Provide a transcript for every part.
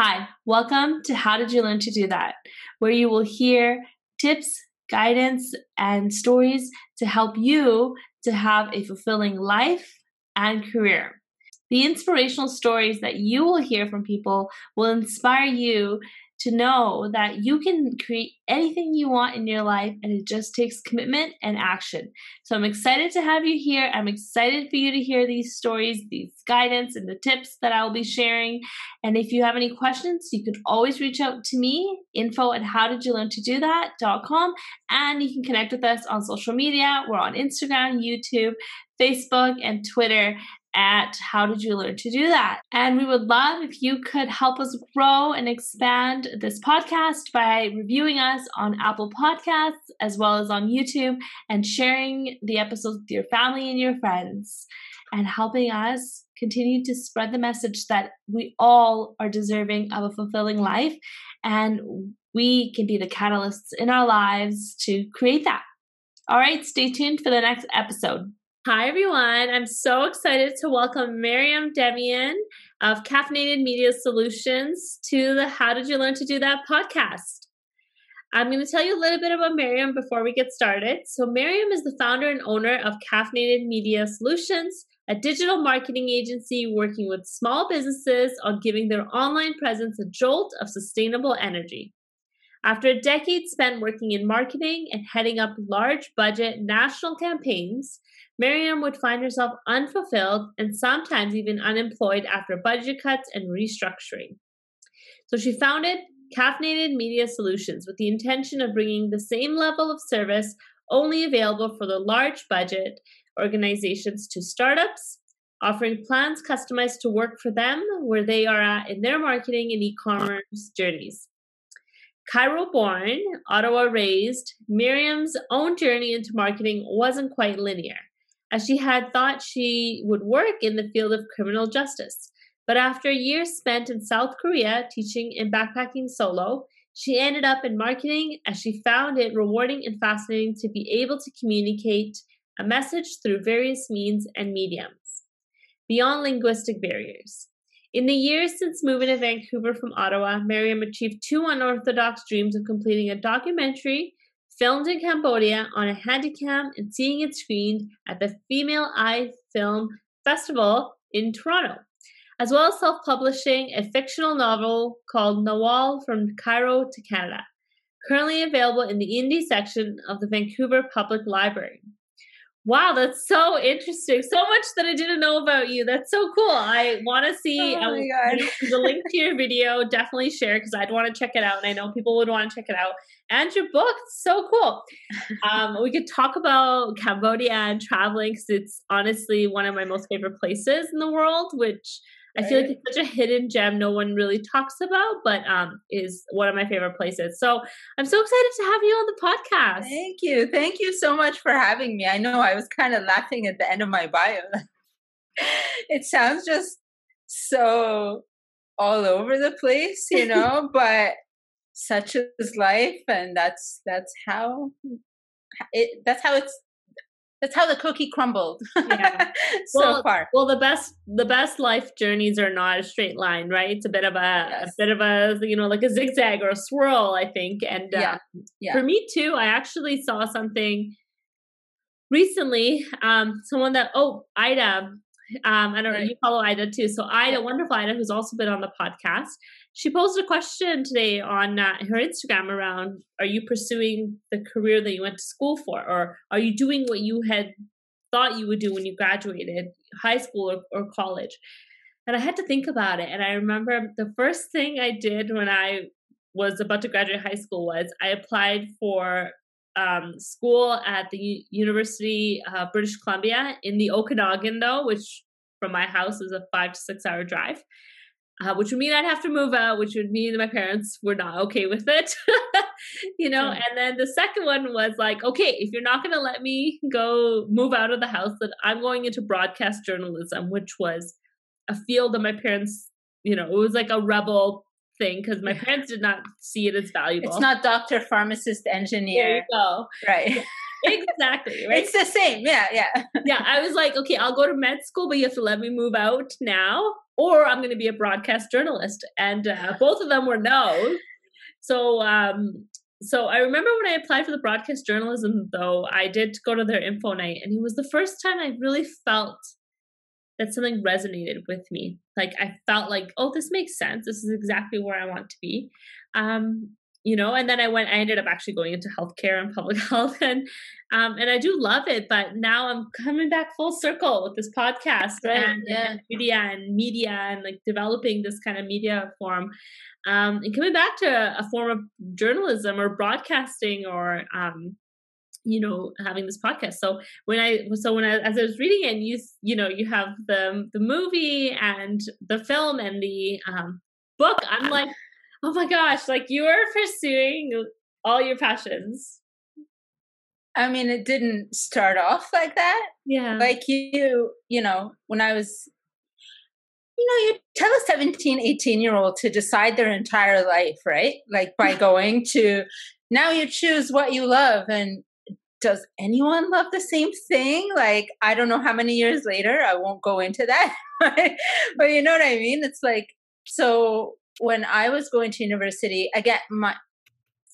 Hi, welcome to How Did You Learn to Do That, where you will hear tips, guidance, and stories to help you to have a fulfilling life and career. The inspirational stories that you will hear from people will inspire you to know that you can create anything you want in your life and it just takes commitment and action. So I'm excited to have you here. I'm excited for you to hear these stories, these guidance, and the tips that I'll be sharing. And if you have any questions, you can always reach out to me, info at how did you learn to do that.com. And you can connect with us on social media. We're on Instagram, YouTube, Facebook, and Twitter at how did you learn to do that? And we would love if you could help us grow and expand this podcast by reviewing us on Apple Podcasts as well as on YouTube and sharing the episodes with your family and your friends and helping us continue to spread the message that we all are deserving of a fulfilling life and we can be the catalysts in our lives to create that. All right, stay tuned for the next episode. Hi, everyone. I'm so excited to welcome Miriam Demian of Caffeinated Media Solutions to the How Did You Learn to Do That podcast. I'm going to tell you a little bit about Miriam before we get started. So, Miriam is the founder and owner of Caffeinated Media Solutions, a digital marketing agency working with small businesses on giving their online presence a jolt of sustainable energy. After a decade spent working in marketing and heading up large budget national campaigns, Miriam would find herself unfulfilled and sometimes even unemployed after budget cuts and restructuring. So she founded Caffeinated Media Solutions with the intention of bringing the same level of service only available for the large budget organizations to startups, offering plans customized to work for them where they are at in their marketing and e commerce journeys. Cairo born, Ottawa raised, Miriam's own journey into marketing wasn't quite linear as she had thought she would work in the field of criminal justice. But after years spent in South Korea teaching and backpacking solo, she ended up in marketing as she found it rewarding and fascinating to be able to communicate a message through various means and mediums, beyond linguistic barriers. In the years since moving to Vancouver from Ottawa, Miriam achieved two unorthodox dreams of completing a documentary filmed in Cambodia on a handycam and seeing it screened at the Female Eye Film Festival in Toronto, as well as self publishing a fictional novel called Nawal from Cairo to Canada, currently available in the indie section of the Vancouver Public Library. Wow, that's so interesting. So much that I didn't know about you. That's so cool. I want to see oh the link to your video. Definitely share because I'd want to check it out. And I know people would want to check it out. And your book, so cool. Um, we could talk about Cambodia and traveling because it's honestly one of my most favorite places in the world, which I feel like it's such a hidden gem no one really talks about, but um, is one of my favorite places. So I'm so excited to have you on the podcast. Thank you. Thank you so much for having me. I know I was kind of laughing at the end of my bio. it sounds just so all over the place, you know, but such is life and that's that's how it that's how it's that's how the cookie crumbled yeah. so well, far. Well, the best the best life journeys are not a straight line, right? It's a bit of a, yes. a bit of a you know like a zigzag or a swirl, I think. And yeah. yeah. for me too, I actually saw something recently. Um, someone that oh Ida, um, I don't right. know you follow Ida too. So Ida, wonderful Ida, who's also been on the podcast she posed a question today on uh, her Instagram around Are you pursuing the career that you went to school for? Or are you doing what you had thought you would do when you graduated high school or, or college? And I had to think about it. And I remember the first thing I did when I was about to graduate high school was I applied for um, school at the U- University of British Columbia in the Okanagan, though, which from my house is a five to six hour drive uh, which would mean I'd have to move out, which would mean that my parents were not okay with it, you know. And then the second one was like, okay, if you're not going to let me go move out of the house, then I'm going into broadcast journalism, which was a field that my parents, you know, it was like a rebel thing because my parents did not see it as valuable. It's not doctor, pharmacist, engineer. There you go. Right. Exactly. Right. It's the same. Yeah, yeah. yeah. I was like, okay, I'll go to med school, but you have to let me move out now, or I'm going to be a broadcast journalist. And uh, both of them were no. So, um, so I remember when I applied for the broadcast journalism, though, I did go to their info night, and it was the first time I really felt that something resonated with me. Like I felt like, oh, this makes sense. This is exactly where I want to be. Um, you know, and then I went, I ended up actually going into healthcare and public health and, um, and I do love it, but now I'm coming back full circle with this podcast right, and, yeah. and media and media and like developing this kind of media form. Um, and coming back to a, a form of journalism or broadcasting or, um, you know having this podcast so when i so when i as i was reading it and you you know you have the the movie and the film and the um book i'm like oh my gosh like you are pursuing all your passions i mean it didn't start off like that yeah like you you know when i was you know you tell a 17 18 year old to decide their entire life right like by going to now you choose what you love and does anyone love the same thing? Like, I don't know how many years later, I won't go into that. but you know what I mean? It's like, so when I was going to university, again, my,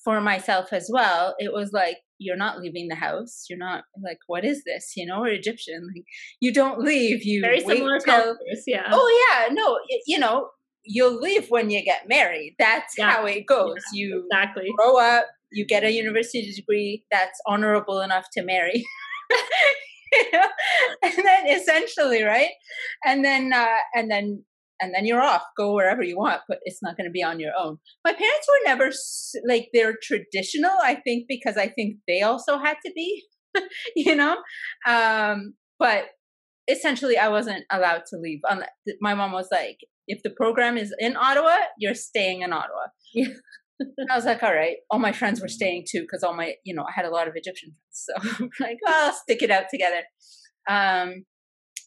for myself as well, it was like, you're not leaving the house. You're not like, what is this? You know, we're Egyptian. Like, you don't leave. You very similar till, cultures, yeah. Oh yeah, no, you know, you'll leave when you get married. That's yeah. how it goes. Yeah, you exactly grow up, you get a university degree that's honorable enough to marry. you know? And then essentially, right? And then uh, and then and then you're off. Go wherever you want, but it's not going to be on your own. My parents were never like they're traditional. I think because I think they also had to be, you know. Um, but essentially, I wasn't allowed to leave. My mom was like, "If the program is in Ottawa, you're staying in Ottawa." Yeah. I was like, all right. All my friends were staying too because all my, you know, I had a lot of Egyptian friends. So I'm like, oh, I'll stick it out together. Um,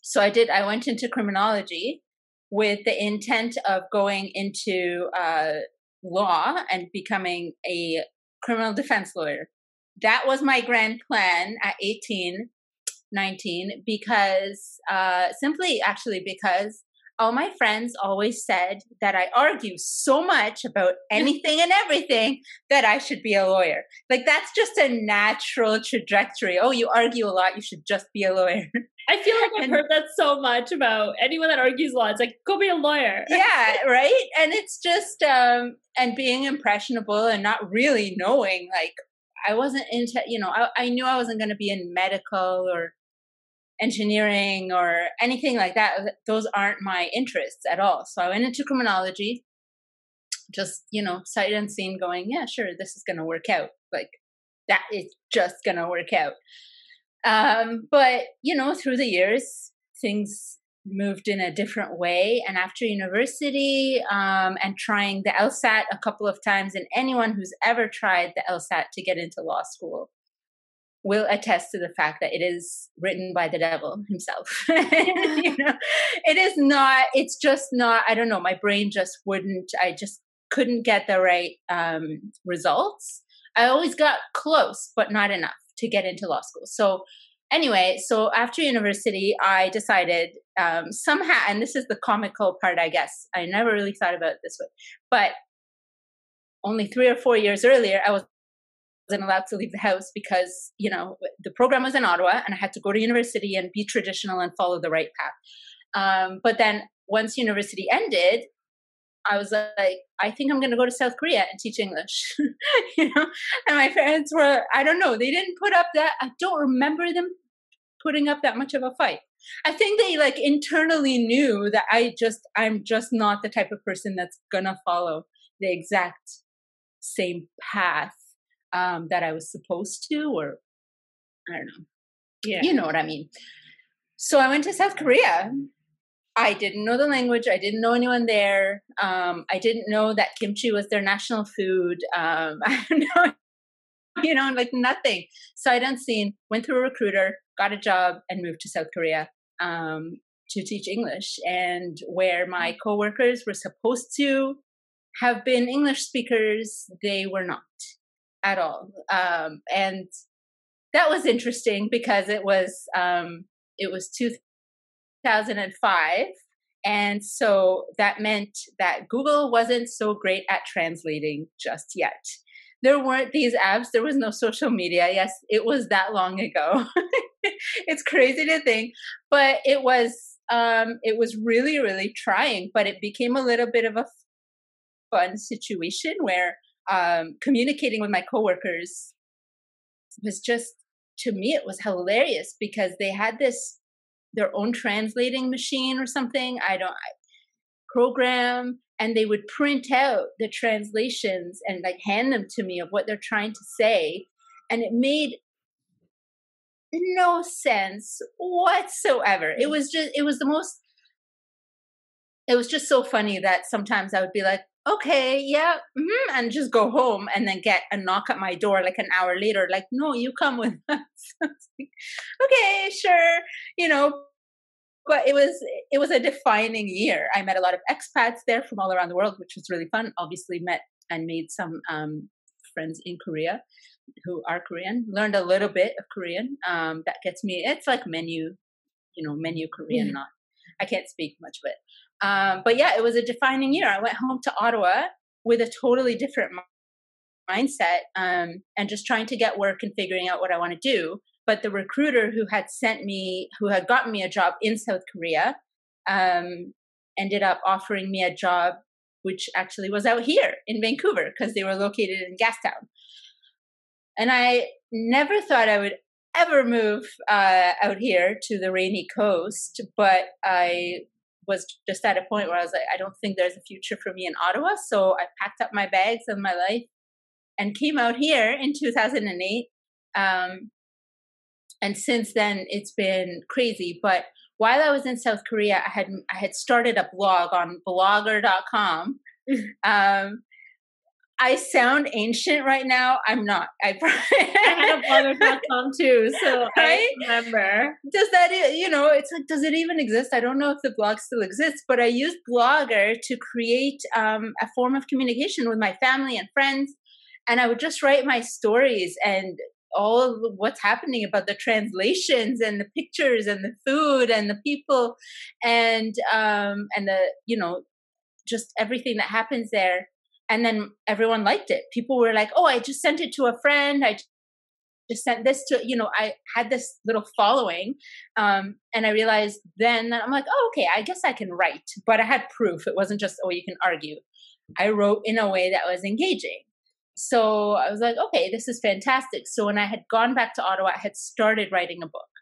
so I did. I went into criminology with the intent of going into uh, law and becoming a criminal defense lawyer. That was my grand plan at 18, 19, because uh, simply actually because all my friends always said that I argue so much about anything and everything that I should be a lawyer. Like that's just a natural trajectory. Oh, you argue a lot, you should just be a lawyer. I feel like I've and, heard that so much about anyone that argues a lot. It's like, go be a lawyer. yeah, right? And it's just um and being impressionable and not really knowing like I wasn't into, you know, I, I knew I wasn't going to be in medical or engineering or anything like that. Those aren't my interests at all. So I went into criminology, just, you know, sight unseen, going, yeah, sure, this is going to work out. Like, that is just going to work out. Um, but, you know, through the years, things moved in a different way. And after university um, and trying the LSAT a couple of times, and anyone who's ever tried the LSAT to get into law school, will attest to the fact that it is written by the devil himself. you know, it is not. It's just not. I don't know. My brain just wouldn't. I just couldn't get the right um, results. I always got close, but not enough to get into law school. So anyway, so after university, I decided um, somehow, and this is the comical part, I guess. I never really thought about this way, but only three or four years earlier, I was wasn't allowed to leave the house because you know the program was in Ottawa and I had to go to university and be traditional and follow the right path. Um, but then once university ended, I was like, I think I'm going to go to South Korea and teach English, you know. And my parents were, I don't know, they didn't put up that. I don't remember them putting up that much of a fight. I think they like internally knew that I just, I'm just not the type of person that's gonna follow the exact same path um, that I was supposed to, or I don't know. Yeah. You know what I mean. So I went to South Korea. I didn't know the language. I didn't know anyone there. Um, I didn't know that kimchi was their national food. Um, I don't know, you know, like nothing. So I'd unseen, went through a recruiter, got a job, and moved to South Korea um, to teach English. And where my coworkers were supposed to have been English speakers, they were not at all. Um, and that was interesting because it was um, it was 2005 and so that meant that Google wasn't so great at translating just yet. There weren't these apps, there was no social media. Yes, it was that long ago. it's crazy to think, but it was um it was really really trying, but it became a little bit of a fun situation where um communicating with my coworkers was just to me it was hilarious because they had this their own translating machine or something. I don't I, program, and they would print out the translations and like hand them to me of what they're trying to say, and it made no sense whatsoever. It was just it was the most it was just so funny that sometimes I would be like, okay, yeah, mm-hmm, and just go home and then get a knock at my door like an hour later, like, no, you come with us. okay, sure, you know. But it was it was a defining year. I met a lot of expats there from all around the world, which was really fun. Obviously, met and made some um, friends in Korea who are Korean. Learned a little bit of Korean. Um, that gets me. It's like menu, you know, menu Korean. Not I can't speak much of it. Um, but yeah, it was a defining year. I went home to Ottawa with a totally different mindset um, and just trying to get work and figuring out what I want to do. But the recruiter who had sent me, who had gotten me a job in South Korea, um, ended up offering me a job which actually was out here in Vancouver because they were located in Gastown. And I never thought I would ever move uh, out here to the rainy coast, but I was just at a point where I was like, I don't think there's a future for me in Ottawa. So I packed up my bags and my life and came out here in 2008. Um, and since then, it's been crazy. But while I was in South Korea, I had I had started a blog on blogger.com. um, I sound ancient right now. I'm not. I, I had a blogger.com too, so right? I remember. Does that, you know, it's like, does it even exist? I don't know if the blog still exists, but I used Blogger to create um, a form of communication with my family and friends. And I would just write my stories and all what's happening about the translations and the pictures and the food and the people and um and the you know just everything that happens there and then everyone liked it. People were like oh i just sent it to a friend. I just sent this to you know i had this little following um, and i realized then that i'm like oh okay i guess i can write. But i had proof. It wasn't just oh you can argue. I wrote in a way that was engaging. So i was like okay this is fantastic. So when i had gone back to ottawa i had started writing a book.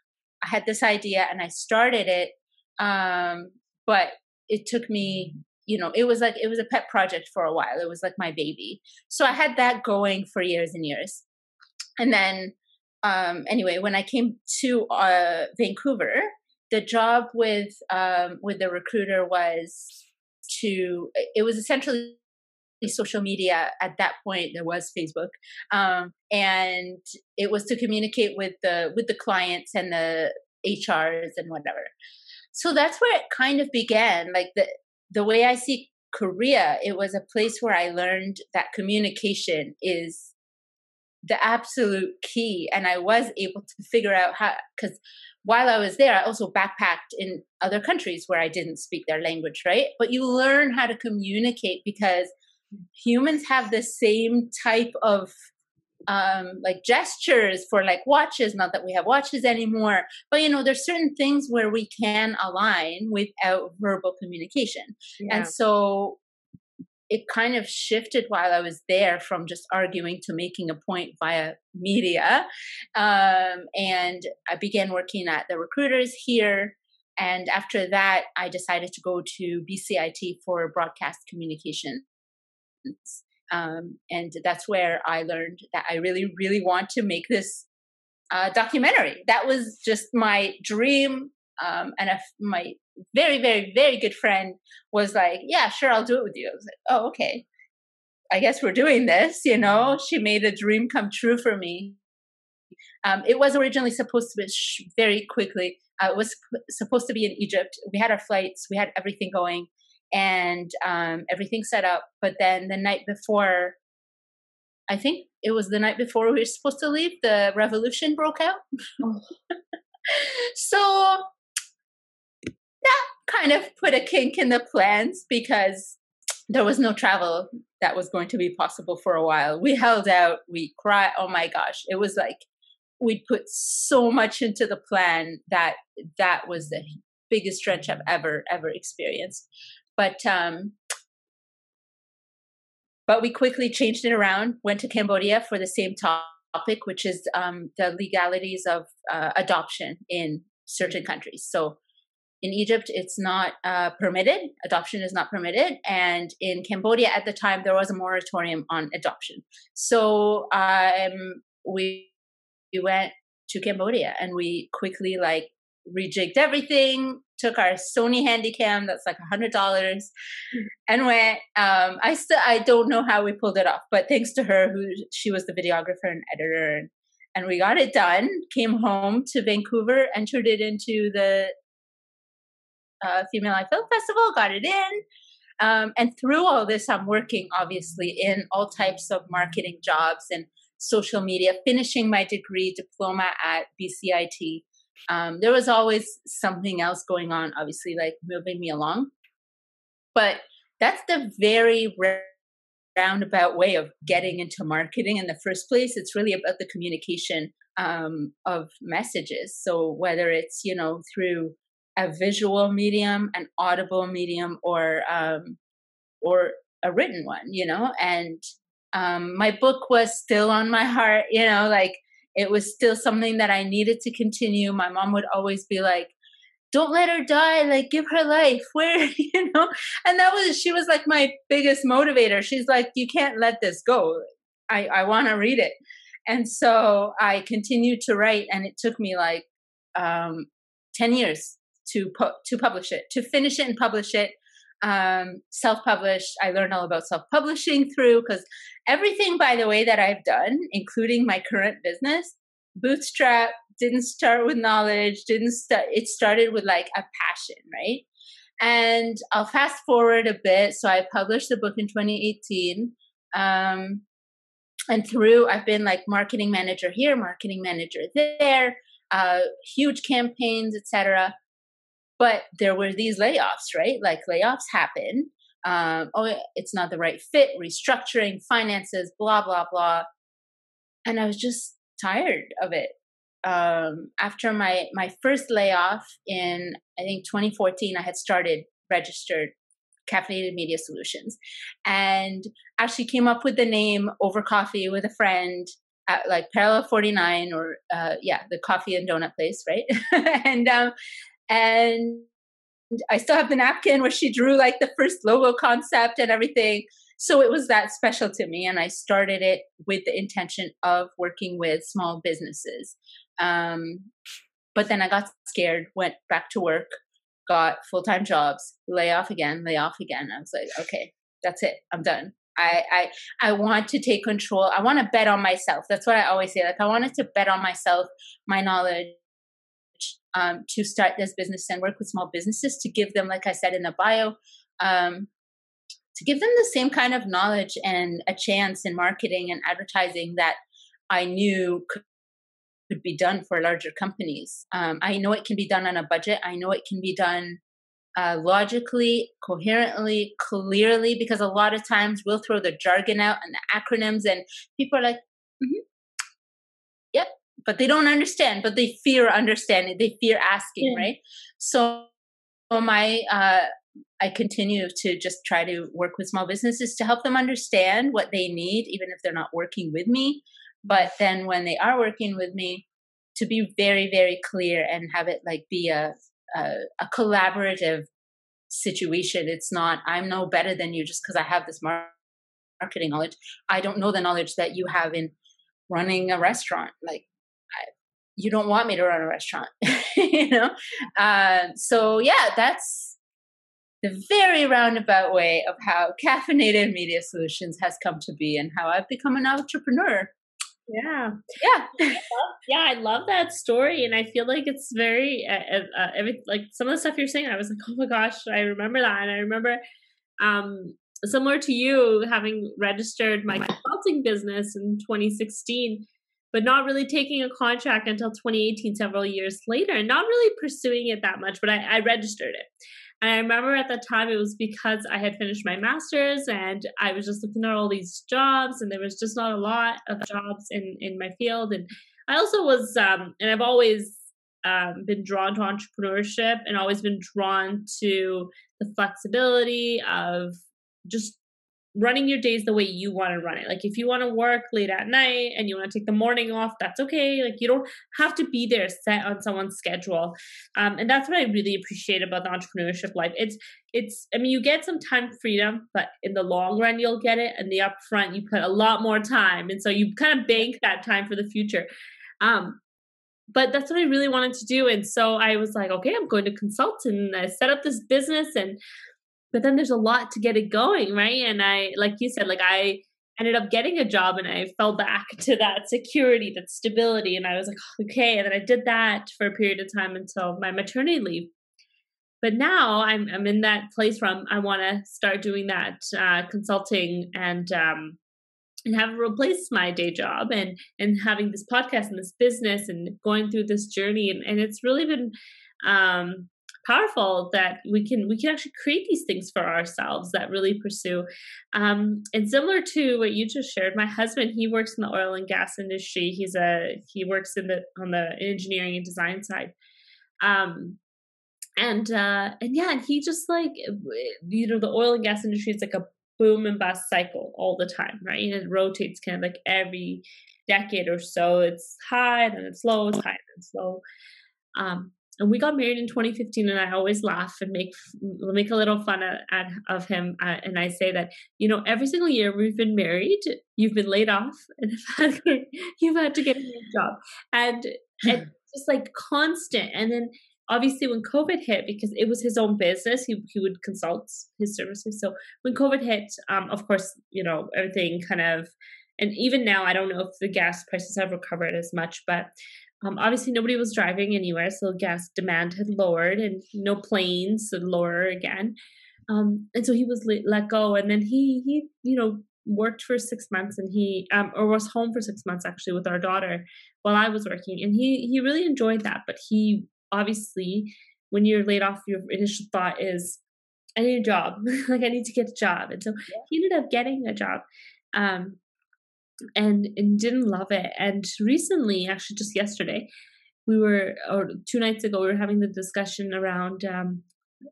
I had this idea and i started it um, but it took me you know, it was like it was a pet project for a while. It was like my baby. So I had that going for years and years. And then um anyway, when I came to uh Vancouver, the job with um with the recruiter was to it was essentially social media at that point there was facebook um, and it was to communicate with the with the clients and the hrs and whatever so that's where it kind of began like the the way I see Korea, it was a place where I learned that communication is the absolute key. And I was able to figure out how, because while I was there, I also backpacked in other countries where I didn't speak their language, right? But you learn how to communicate because humans have the same type of um, like gestures for like watches. Not that we have watches anymore, but you know, there's certain things where we can align without verbal communication. Yeah. And so it kind of shifted while I was there from just arguing to making a point via media. Um, and I began working at the recruiters here. And after that, I decided to go to BCIT for broadcast communications. Um, and that's where I learned that I really, really want to make this uh, documentary. That was just my dream. Um, and my very, very, very good friend was like, "Yeah, sure, I'll do it with you." I was like, "Oh, okay. I guess we're doing this." You know, she made a dream come true for me. Um, it was originally supposed to be sh- very quickly. Uh, it was supposed to be in Egypt. We had our flights. We had everything going and um, everything set up. But then the night before I think it was the night before we were supposed to leave, the revolution broke out. Oh. so that kind of put a kink in the plans because there was no travel that was going to be possible for a while. We held out, we cried. Oh my gosh, it was like we put so much into the plan that that was the biggest stretch I've ever ever experienced. But um but we quickly changed it around, went to Cambodia for the same topic, which is um, the legalities of uh, adoption in certain countries. So in Egypt, it's not uh, permitted. Adoption is not permitted. And in Cambodia at the time, there was a moratorium on adoption. So um, we, we went to Cambodia and we quickly like rejigged everything, took our Sony Handycam that's like a hundred dollars, and went. Um, I still I don't know how we pulled it off, but thanks to her, who she was the videographer and editor, and, and we got it done. Came home to Vancouver, entered it into the uh, Female Eye Film Festival, got it in. Um, and through all this, I'm working obviously in all types of marketing jobs and social media, finishing my degree diploma at BCIT um, there was always something else going on, obviously, like moving me along. But that's the very roundabout way of getting into marketing in the first place. It's really about the communication um, of messages. So whether it's you know through a visual medium, an audible medium, or um, or a written one, you know, and um, my book was still on my heart, you know, like it was still something that I needed to continue. My mom would always be like, don't let her die like give her life where you know? And that was she was like my biggest motivator. She's like you can't let this go. I i want to read it. And so i continued to write and it took me like um 10 years to pu- to publish it to finish it and publish it um, self-published i learned all about self-publishing through because everything by the way that i've done including my current business bootstrap didn't start with knowledge didn't start it started with like a passion right? And i'll fast forward a bit so i published the book in 2018 um, and through i've been like marketing manager here marketing manager there uh, huge campaigns etc but there were these layoffs, right? Like layoffs happen. Um, oh, it's not the right fit, restructuring, finances, blah, blah, blah. And I was just tired of it. Um, after my, my first layoff in, I think, 2014, I had started registered caffeinated media solutions and actually came up with the name over coffee with a friend at like parallel 49 or uh, yeah the coffee and donut place right and um, and I still have the napkin where she drew like the first logo concept and everything. So it was that special to me. And I started it with the intention of working with small businesses. Um, but then I got scared, went back to work, got full time jobs, lay off again, lay off again. I was like, okay, that's it. I'm done. I, I I want to take control. I want to bet on myself. That's what I always say. Like I wanted to bet on myself, my knowledge, um, to start this business and work with small businesses to give them, like I said in the bio, um, to give them the same kind of knowledge and a chance in marketing and advertising that I knew could, be done for larger companies. Um, I know it can be done on a budget. I know it can be done uh, logically, coherently, clearly, because a lot of times we'll throw the jargon out and the acronyms, and people are like, mm-hmm, "Yep, but they don't understand but they fear understanding they fear asking yeah. right? So my uh, i continue to just try to work with small businesses to help them understand what they need even if they're not working with me. But then when they are working with me to be very very clear and have it like be a a, a collaborative situation. It's not i'm no better than you just because i have this marketing knowledge. I don't know the knowledge that you have in running a restaurant. Like you don't want me to run a restaurant you know? Uh, so yeah that's the very roundabout way of how caffeinated media solutions has come to be and how i've become an entrepreneur. Yeah. Yeah. Yeah i love that story and i feel like it's very uh, uh, every like some of the stuff you're saying i was like oh my gosh i remember that and i remember um similar to you, having registered my consulting business in 2016, but not really taking a contract until 2018, several years later, and not really pursuing it that much, but I, I registered it. And I remember at that time it was because I had finished my master's and I was just looking at all these jobs, and there was just not a lot of jobs in in my field. And I also was, um, and I've always um, been drawn to entrepreneurship and always been drawn to the flexibility of just running your days the way you want to run it. Like if you want to work late at night and you want to take the morning off, that's okay. Like you don't have to be there set on someone's schedule. Um, and that's what I really appreciate about the entrepreneurship life. It's it's I mean you get some time freedom, but in the long run you'll get it. And the upfront you put a lot more time. And so you kind of bank that time for the future. Um, but that's what I really wanted to do. And so I was like, okay, I'm going to consult and I set up this business and but then there's a lot to get it going, right? And I like you said, like I ended up getting a job and I fell back to that security, that stability. And I was like, okay. And then I did that for a period of time until my maternity leave. But now I'm I'm in that place where I'm, i want to start doing that uh, consulting and um, and have replaced my day job and and having this podcast and this business and going through this journey and, and it's really been um powerful that we can we can actually create these things for ourselves that really pursue um and similar to what you just shared my husband he works in the oil and gas industry he's a he works in the on the engineering and design side um and uh and yeah and he just like you know the oil and gas industry is like a boom and bust cycle all the time, right? And it rotates kind of like every decade or so. It's high and it's low, it's high and it's low. Um, and we got married in 2015, and I always laugh and make make a little fun at, of him. Uh, and I say that you know every single year we've been married, you've been laid off, and you've had to get a new job, and and just like constant. And then obviously when covid hit because it was his own business he, he would consult his services so when covid hit um, of course you know everything kind of and even now i don't know if the gas prices have recovered as much but um, obviously nobody was driving anywhere so gas demand had lowered and no planes so lower again um, and so he was let, let go and then he he you know worked for six months and he um, or was home for six months actually with our daughter while I was working and he he really enjoyed that but he obviously when you're laid off your initial thought is i need a job like i need to get a job and so yeah. he ended up getting a job um and and didn't love it. And recently actually just yesterday we were or two nights ago we were having the discussion around um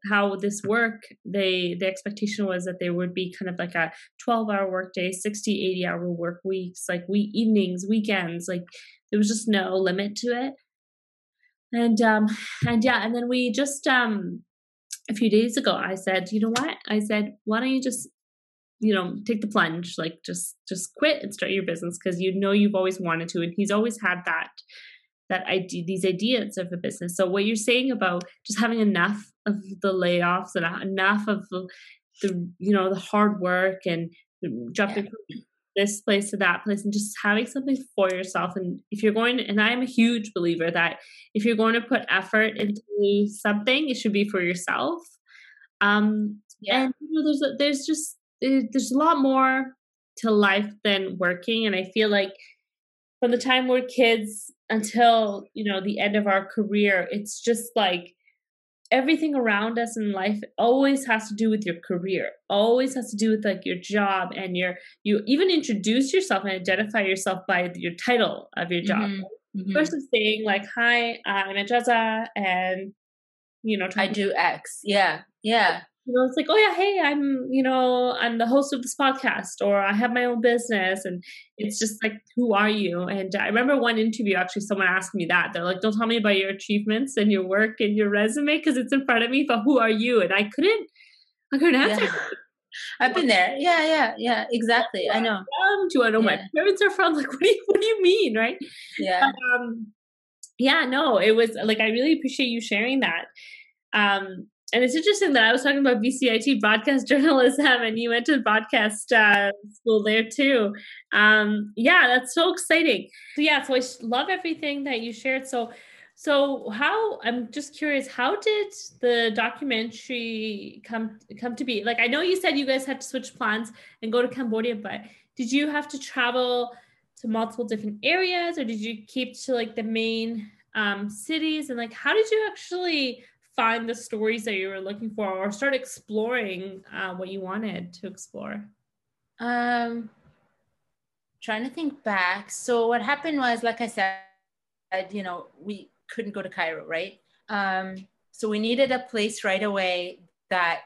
how this work they the expectation was that there would be kind of like a 12 hour workday, 60 80 hour work weeks like week evenings weekends like there was just no limit to it. And um and yeah and then we just um a few days ago i said you know what? I said why don't you just you know take the plunge like just just quit and start your business because you know you've always wanted to and he's always had that that idea these ideas of a business. So what you're saying about just having enough of the layoffs and enough of the, the you know the hard work and jumping yeah. this place to that place and just having something for yourself. And if you're going and i'm a huge believer that if you're going to put effort into something it should be for yourself. Um yeah. and you know, there's a, there's just there's a lot more to life than working and i feel like from the time we're kids until you know the end of our career it's just like everything around us in life always has to do with your career always has to do with like your job and your you even introduce yourself and identify yourself by your title of your job mm-hmm. Mm-hmm. versus saying like hi i'm Ajaza and you know i do x yeah yeah you know, it's like, oh yeah, hey, I'm, you know, I'm the host of this podcast, or I have my own business, and it's just like, who are you? And I remember one interview actually, someone asked me that. They're like, don't tell me about your achievements and your work and your resume because it's in front of me, but who are you? And I couldn't, I couldn't answer. Yeah. I've been there. Yeah, yeah, yeah. Exactly. I know. Um, do I know yeah. my parents are from? Like, what do you, what do you mean, right? Yeah. Um, yeah. No, it was like I really appreciate you sharing that. Um, and it's interesting that I was talking about BCIT broadcast journalism, and you went to broadcast uh, school there too. Um, yeah, that's so exciting. So yeah, so I love everything that you shared. So So how I'm just curious, how did the documentary come come to be? Like I know you said you guys had to switch plans and go to Cambodia, but did you have to travel to multiple different areas or did you keep to like the main um, cities and like how did you actually find the stories that you were looking for or start exploring uh, what you wanted to explore? Um, trying to think back. So what happened was, like I said, you know, we couldn't go to Cairo, right? Um, so we needed a place right away that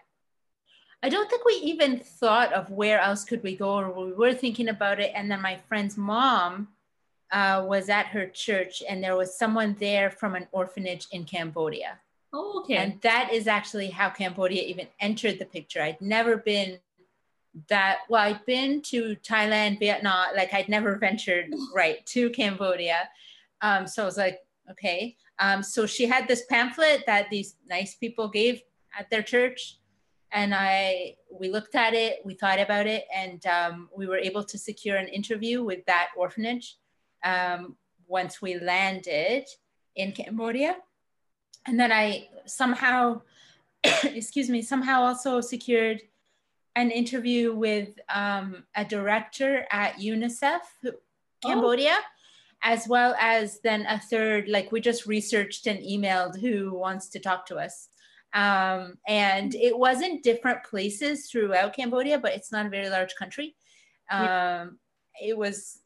I don't think we even thought of where else could we go, or we were thinking about it. And then my friend's mom uh, was at her church, and there was someone there from an orphanage in Cambodia. Oh, okay. And that is actually how Cambodia even entered the picture. I'd never been that well, I'd been to Thailand, Vietnam, like I'd never ventured right to Cambodia. Um, so I was like, okay. Um, so she had this pamphlet that these nice people gave at their church. And I, we looked at it, we thought about it, and um, we were able to secure an interview with that orphanage um, once we landed in Cambodia. And then I somehow, excuse me, somehow also secured an interview with um, a director at UNICEF Cambodia, oh. as well as then a third, like we just researched and emailed who wants to talk to us. Um, and it wasn't different places throughout Cambodia, but it's not a very large country. Um, it was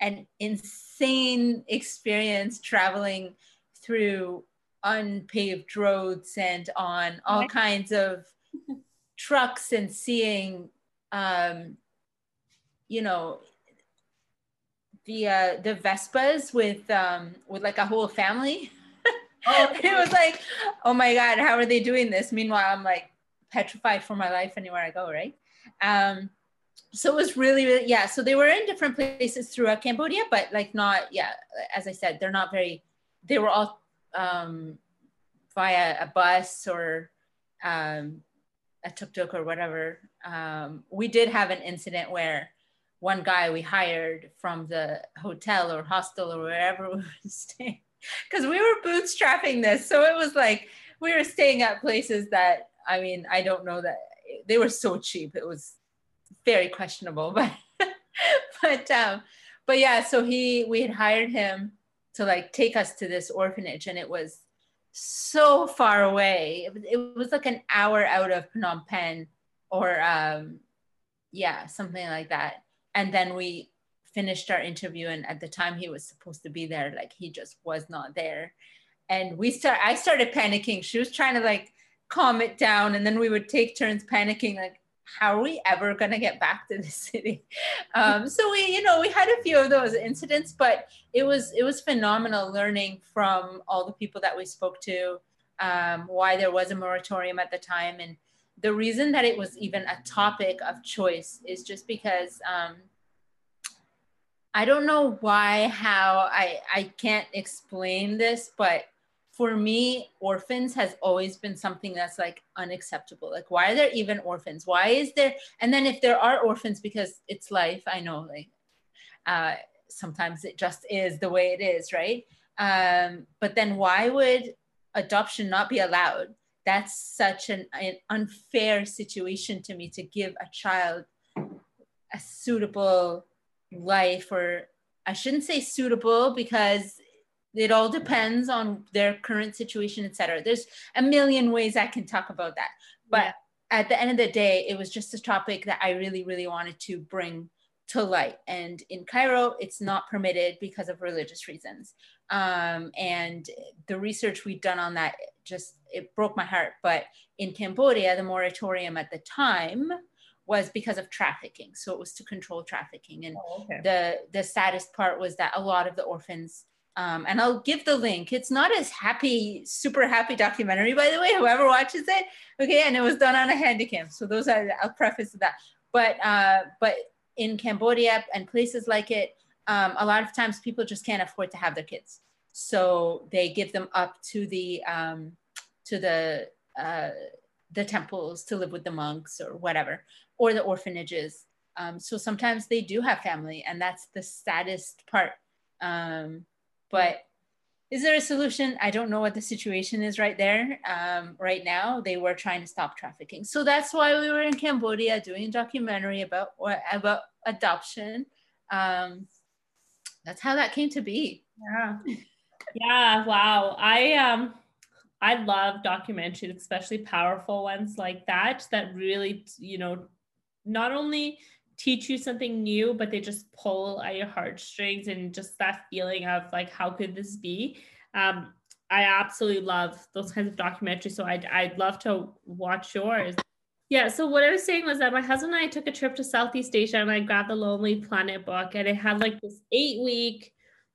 an insane experience traveling through unpaved roads and on all kinds of trucks and seeing um you know the uh the vespas with um with like a whole family. Oh, it was like oh my god how are they doing this? Meanwhile i'm like petrified for my life anywhere i go right? Um so it was really really yeah so they were in different places throughout cambodia but like not yeah as i said they're not very they were all um via a bus or um a tuk-tuk or whatever. Um, we did have an incident where one guy we hired from the hotel or hostel or wherever we were staying because we were bootstrapping this. So it was like we were staying at places that i mean i don't know that they were so cheap. It was very questionable but but um but yeah so he we had hired him to like take us to this orphanage and it was so far away. It was, it was like an hour out of Phnom Penh or um, yeah, something like that. And then we finished our interview and at the time he was supposed to be there, like he just was not there. And we start I started panicking. She was trying to like calm it down and then we would take turns panicking like how are we ever going to get back to the city? Um, so we you know we had a few of those incidents but it was it was phenomenal learning from all the people that we spoke to um, why there was a moratorium at the time. And the reason that it was even a topic of choice is just because um, i don't know why how i i can't explain this but for me, orphans has always been something that's like unacceptable. Like, why are there even orphans? Why is there? And then if there are orphans, because it's life, I know, like, uh, sometimes it just is the way it is, right? Um, but then why would adoption not be allowed? That's such an, an unfair situation to me to give a child a suitable life, or I shouldn't say suitable because it all depends on their current situation etc there's a million ways i can talk about that. But yeah. at the end of the day it was just a topic that i really really wanted to bring to light. And in cairo it's not permitted because of religious reasons. Um, and the research we've done on that just it broke my heart. But in cambodia the moratorium at the time was because of trafficking. So it was to control trafficking. And oh, okay. the the saddest part was that a lot of the orphans um, and I'll give the link. It's not as happy, super happy documentary, by the way. Whoever watches it, okay, and it was done on a handycam. So those are I'll preface that. But uh, but in Cambodia and places like it, um, a lot of times people just can't afford to have their kids, so they give them up to the um, to the uh, the temples to live with the monks or whatever, or the orphanages. Um, so sometimes they do have family, and that's the saddest part. Um, but is there a solution? I don't know what the situation is right there. Um, right now, they were trying to stop trafficking, so that's why we were in Cambodia doing a documentary about about adoption. Um, that's how that came to be. Yeah, yeah. Wow. I um, I love documentaries, especially powerful ones like that. That really, you know, not only teach you something new, but they just pull at your heartstrings and just that feeling of like, how could this be? Um, I absolutely love those kinds of documentaries. So I'd, I'd love to watch yours. Yeah. So what I was saying was that my husband and I took a trip to Southeast Asia and I grabbed the Lonely Planet book and it had like this eight week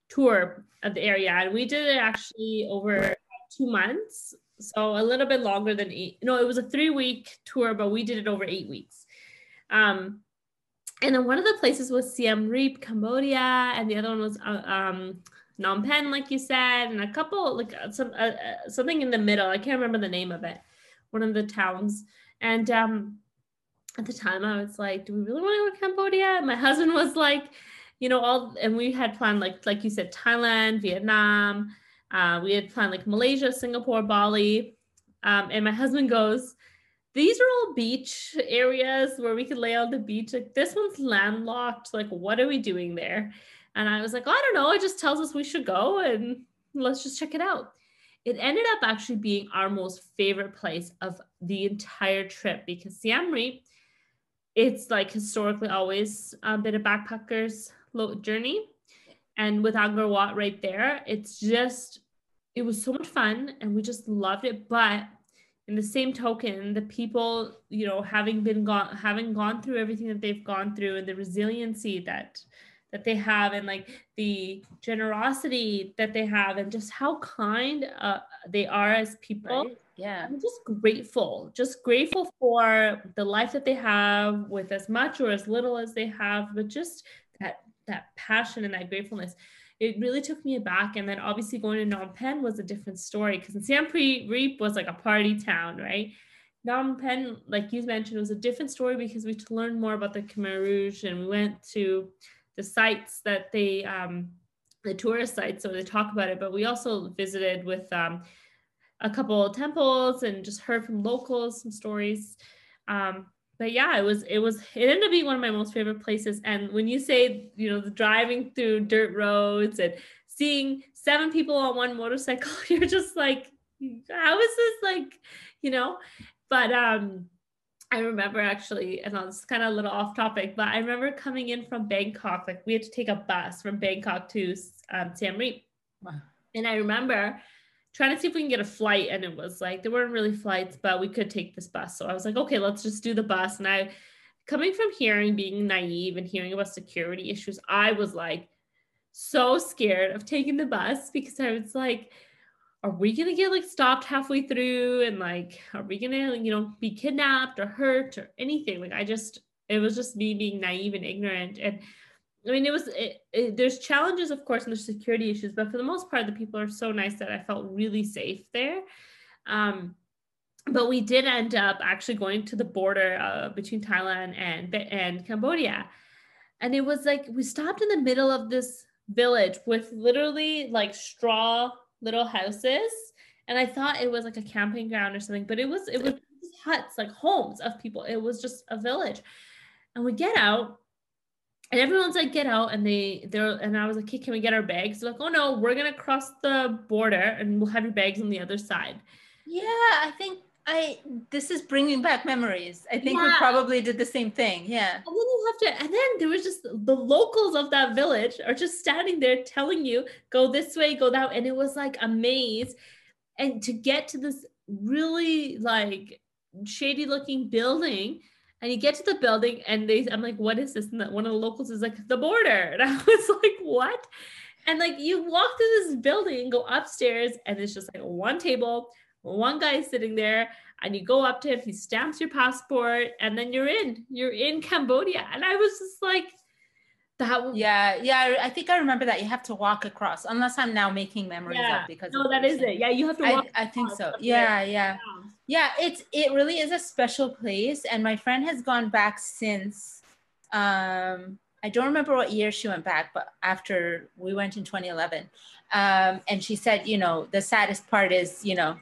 tour of the area. And we did it actually over two months. So a little bit longer than eight. No, it was a three week tour, but we did it over eight weeks. Um, and then one of the places was Siem Reap, Cambodia, and the other one was uh, um, Phnom Penh, like you said, and a couple like uh, some uh, uh, something in the middle. I can't remember the name of it. One of the towns, and um, at the time I was like, "Do we really want to go to Cambodia?" And my husband was like, "You know, all," and we had planned like like you said, Thailand, Vietnam. Uh, we had planned like Malaysia, Singapore, Bali, um, and my husband goes these are all beach areas where we could lay on the beach. Like this one's landlocked. Like, what are we doing there? And I was like, oh, I don't know. It just tells us we should go and let's just check it out. It ended up actually being our most favorite place of the entire trip because Siem Reap, it's like historically always a backpackers journey. And with Angkor Wat right there, it's just, it was so much fun and we just loved it. But in the same token the people you know having been gone having gone through everything that they've gone through and the resiliency that that they have and like the generosity that they have and just how kind uh, they are as people. Right? yeah. I'm just grateful just grateful for the life that they have with as much or as little as they have but just that that passion and that gratefulness it really took me aback. And then obviously going to Phnom Penh was a different story because Siem Reap was like a party town, right? Phnom Penh, like you mentioned, was a different story because we learned more about the Khmer Rouge and we went to the sites that they, um, the tourist sites, so they talk about it. But we also visited with um, a couple of temples and just heard from locals some stories. Um, but yeah, it was it was it ended up being one of my most favorite places. And when you say you know the driving through dirt roads and seeing seven people on one motorcycle, you're just like, how is this like, you know? But um, I remember actually, and it's kind of a little off topic, but I remember coming in from Bangkok. Like we had to take a bus from Bangkok to um, Siem Reap, wow. and I remember trying to see if we can get a flight and it was like there weren't really flights but we could take this bus. So i was like okay let's just do the bus. And i coming from hearing being naive and hearing about security issues i was like so scared of taking the bus because i was like are we gonna get like stopped halfway through? And like are we gonna you know be kidnapped or hurt or anything? Like i just it was just me being naive and ignorant. And I mean, it was, it, it, there's challenges, of course, and there's security issues, but for the most part, the people are so nice that I felt really safe there. Um, but we did end up actually going to the border uh, between Thailand and, and Cambodia. And it was like, we stopped in the middle of this village with literally like straw little houses. And I thought it was like a camping ground or something, but it was, it was huts, like homes of people. It was just a village. And we get out and everyone's like get out. And they they're and i was like okay can we get our bags? They're like oh no we're gonna cross the border and we'll have your bags on the other side. Yeah i think i this is bringing back memories. I think yeah. we probably did the same thing yeah. And then you have to and then there was just the locals of that village are just standing there telling you go this way go that way. and it was like a maze. And to get to this really like shady looking building and you get to the building and they I'm like, what is this? And one of the locals is like, the border. And I was like, what? And like you walk through this building and go upstairs, and it's just like one table, one guy sitting there, and you go up to him, he stamps your passport, and then you're in. You're in Cambodia. And I was just like, that yeah, yeah. I think I remember that you have to walk across, unless I'm now making memories yeah. up because no, that is it. Yeah, you have to. I, I think so. Yeah, yeah, yeah. Yeah, it's it really is a special place, and my friend has gone back since. Um, I don't remember what year she went back, but after we went in 2011. Um, and she said, you know, the saddest part is, you know,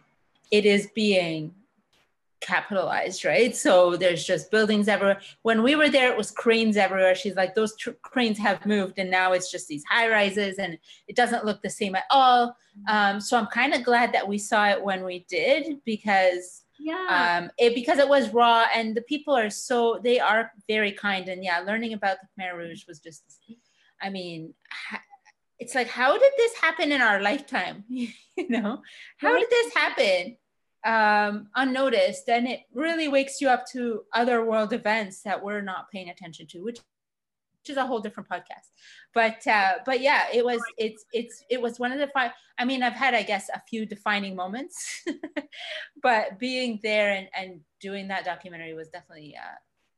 it is being capitalized, right? So there's just buildings everywhere. When we were there, it was cranes everywhere. She's like, those tr- cranes have moved, and now it's just these high rises, and it doesn't look the same at all. Mm-hmm. Um, so I'm kind of glad that we saw it when we did because yeah um it because it was raw and the people are so they are very kind and yeah learning about the khmer rouge was just i mean it's like how did this happen in our lifetime you know how did this happen um unnoticed and it really wakes you up to other world events that we're not paying attention to which which is a whole different podcast. But uh, but yeah, it was it's it's it was one of the five. I mean, I've had I guess a few defining moments, but being there and and doing that documentary was definitely uh,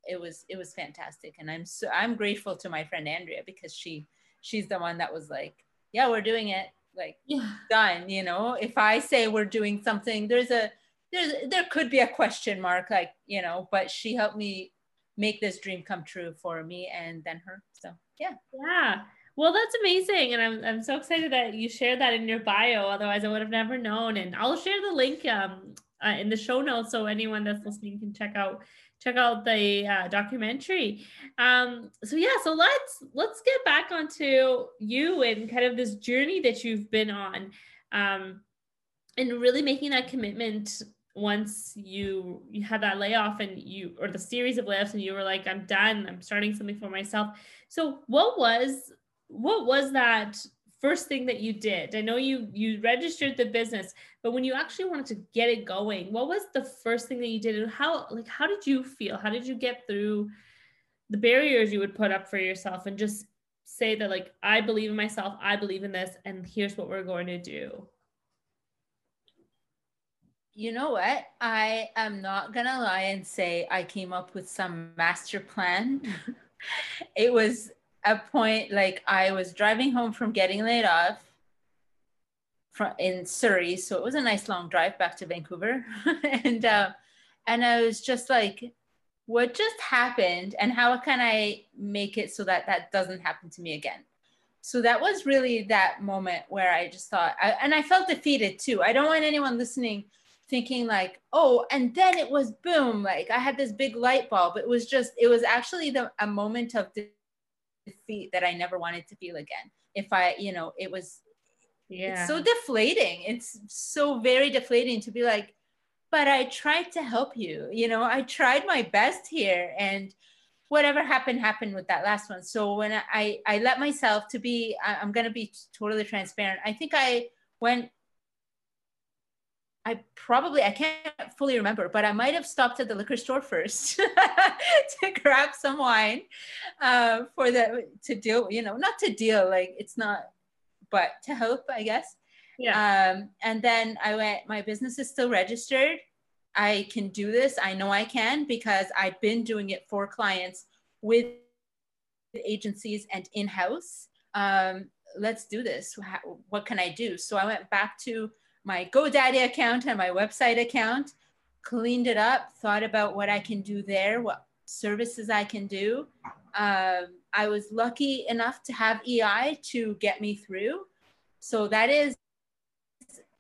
it was it was fantastic, and I'm so I'm grateful to my friend Andrea because she she's the one that was like, yeah, we're doing it, like yeah. done. You know, if I say we're doing something, there's a there's there could be a question mark, like you know, but she helped me make this dream come true for me and then her. So yeah. Yeah. Well, that's amazing. And I'm, I'm so excited that you shared that in your bio. Otherwise, I would have never known. And I'll share the link um, uh, in the show notes so anyone that's listening can check out check out the uh, documentary. Um, so yeah, so let's let's get back onto you and kind of this journey that you've been on, um, and really making that commitment once you you had that layoff and you or the series of layoffs and you were like i'm done i'm starting something for myself so what was what was that first thing that you did i know you you registered the business but when you actually wanted to get it going what was the first thing that you did and how like how did you feel how did you get through the barriers you would put up for yourself and just say that like i believe in myself i believe in this and here's what we're going to do you know what? I am not gonna lie and say I came up with some master plan. it was a point like I was driving home from getting laid off from in Surrey, so it was a nice long drive back to Vancouver, and uh, and I was just like, what just happened, and how can I make it so that that doesn't happen to me again? So that was really that moment where I just thought, I, and I felt defeated too. I don't want anyone listening thinking like oh and then it was boom like i had this big light bulb it was just it was actually the a moment of defeat that i never wanted to feel again. If i you know it was yeah it's so deflating. It's so very deflating to be like but i tried to help you you know i tried my best here and whatever happened happened with that last one. So when i i let myself to be i'm going to be totally transparent. I think i went I probably I can't fully remember, but I might have stopped at the liquor store first to grab some wine uh, for the to deal. You know, not to deal like it's not, but to help, I guess. Yeah. Um, and then I went. My business is still registered. I can do this. I know I can because I've been doing it for clients with agencies and in house. Um, let's do this. What can I do? So I went back to my GoDaddy account and my website account, cleaned it up, thought about what I can do there, what services I can do. Um, I was lucky enough to have EI to get me through. So that is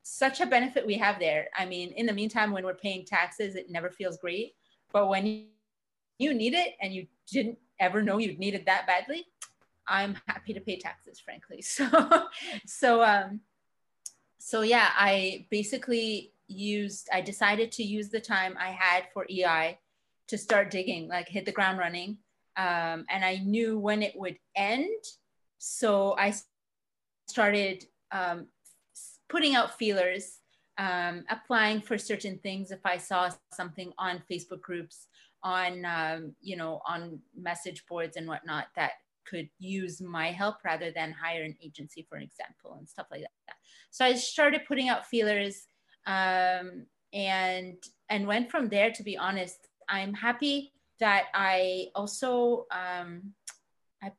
such a benefit we have there. I mean, in the meantime, when we're paying taxes, it never feels great. But when you need it and you didn't ever know you needed that badly, I'm happy to pay taxes, frankly. So, so um, so yeah, I basically used, I decided to use the time I had for EI to start digging, like hit the ground running. Um, and I knew when it would end. So I started um, putting out feelers, um, applying for certain things if I saw something on Facebook groups, on um, you know, on message boards and whatnot that could use my help rather than hire an agency, for example, and stuff like that. So I started putting out feelers um, and and went from there. To be honest, I'm happy that I also um, I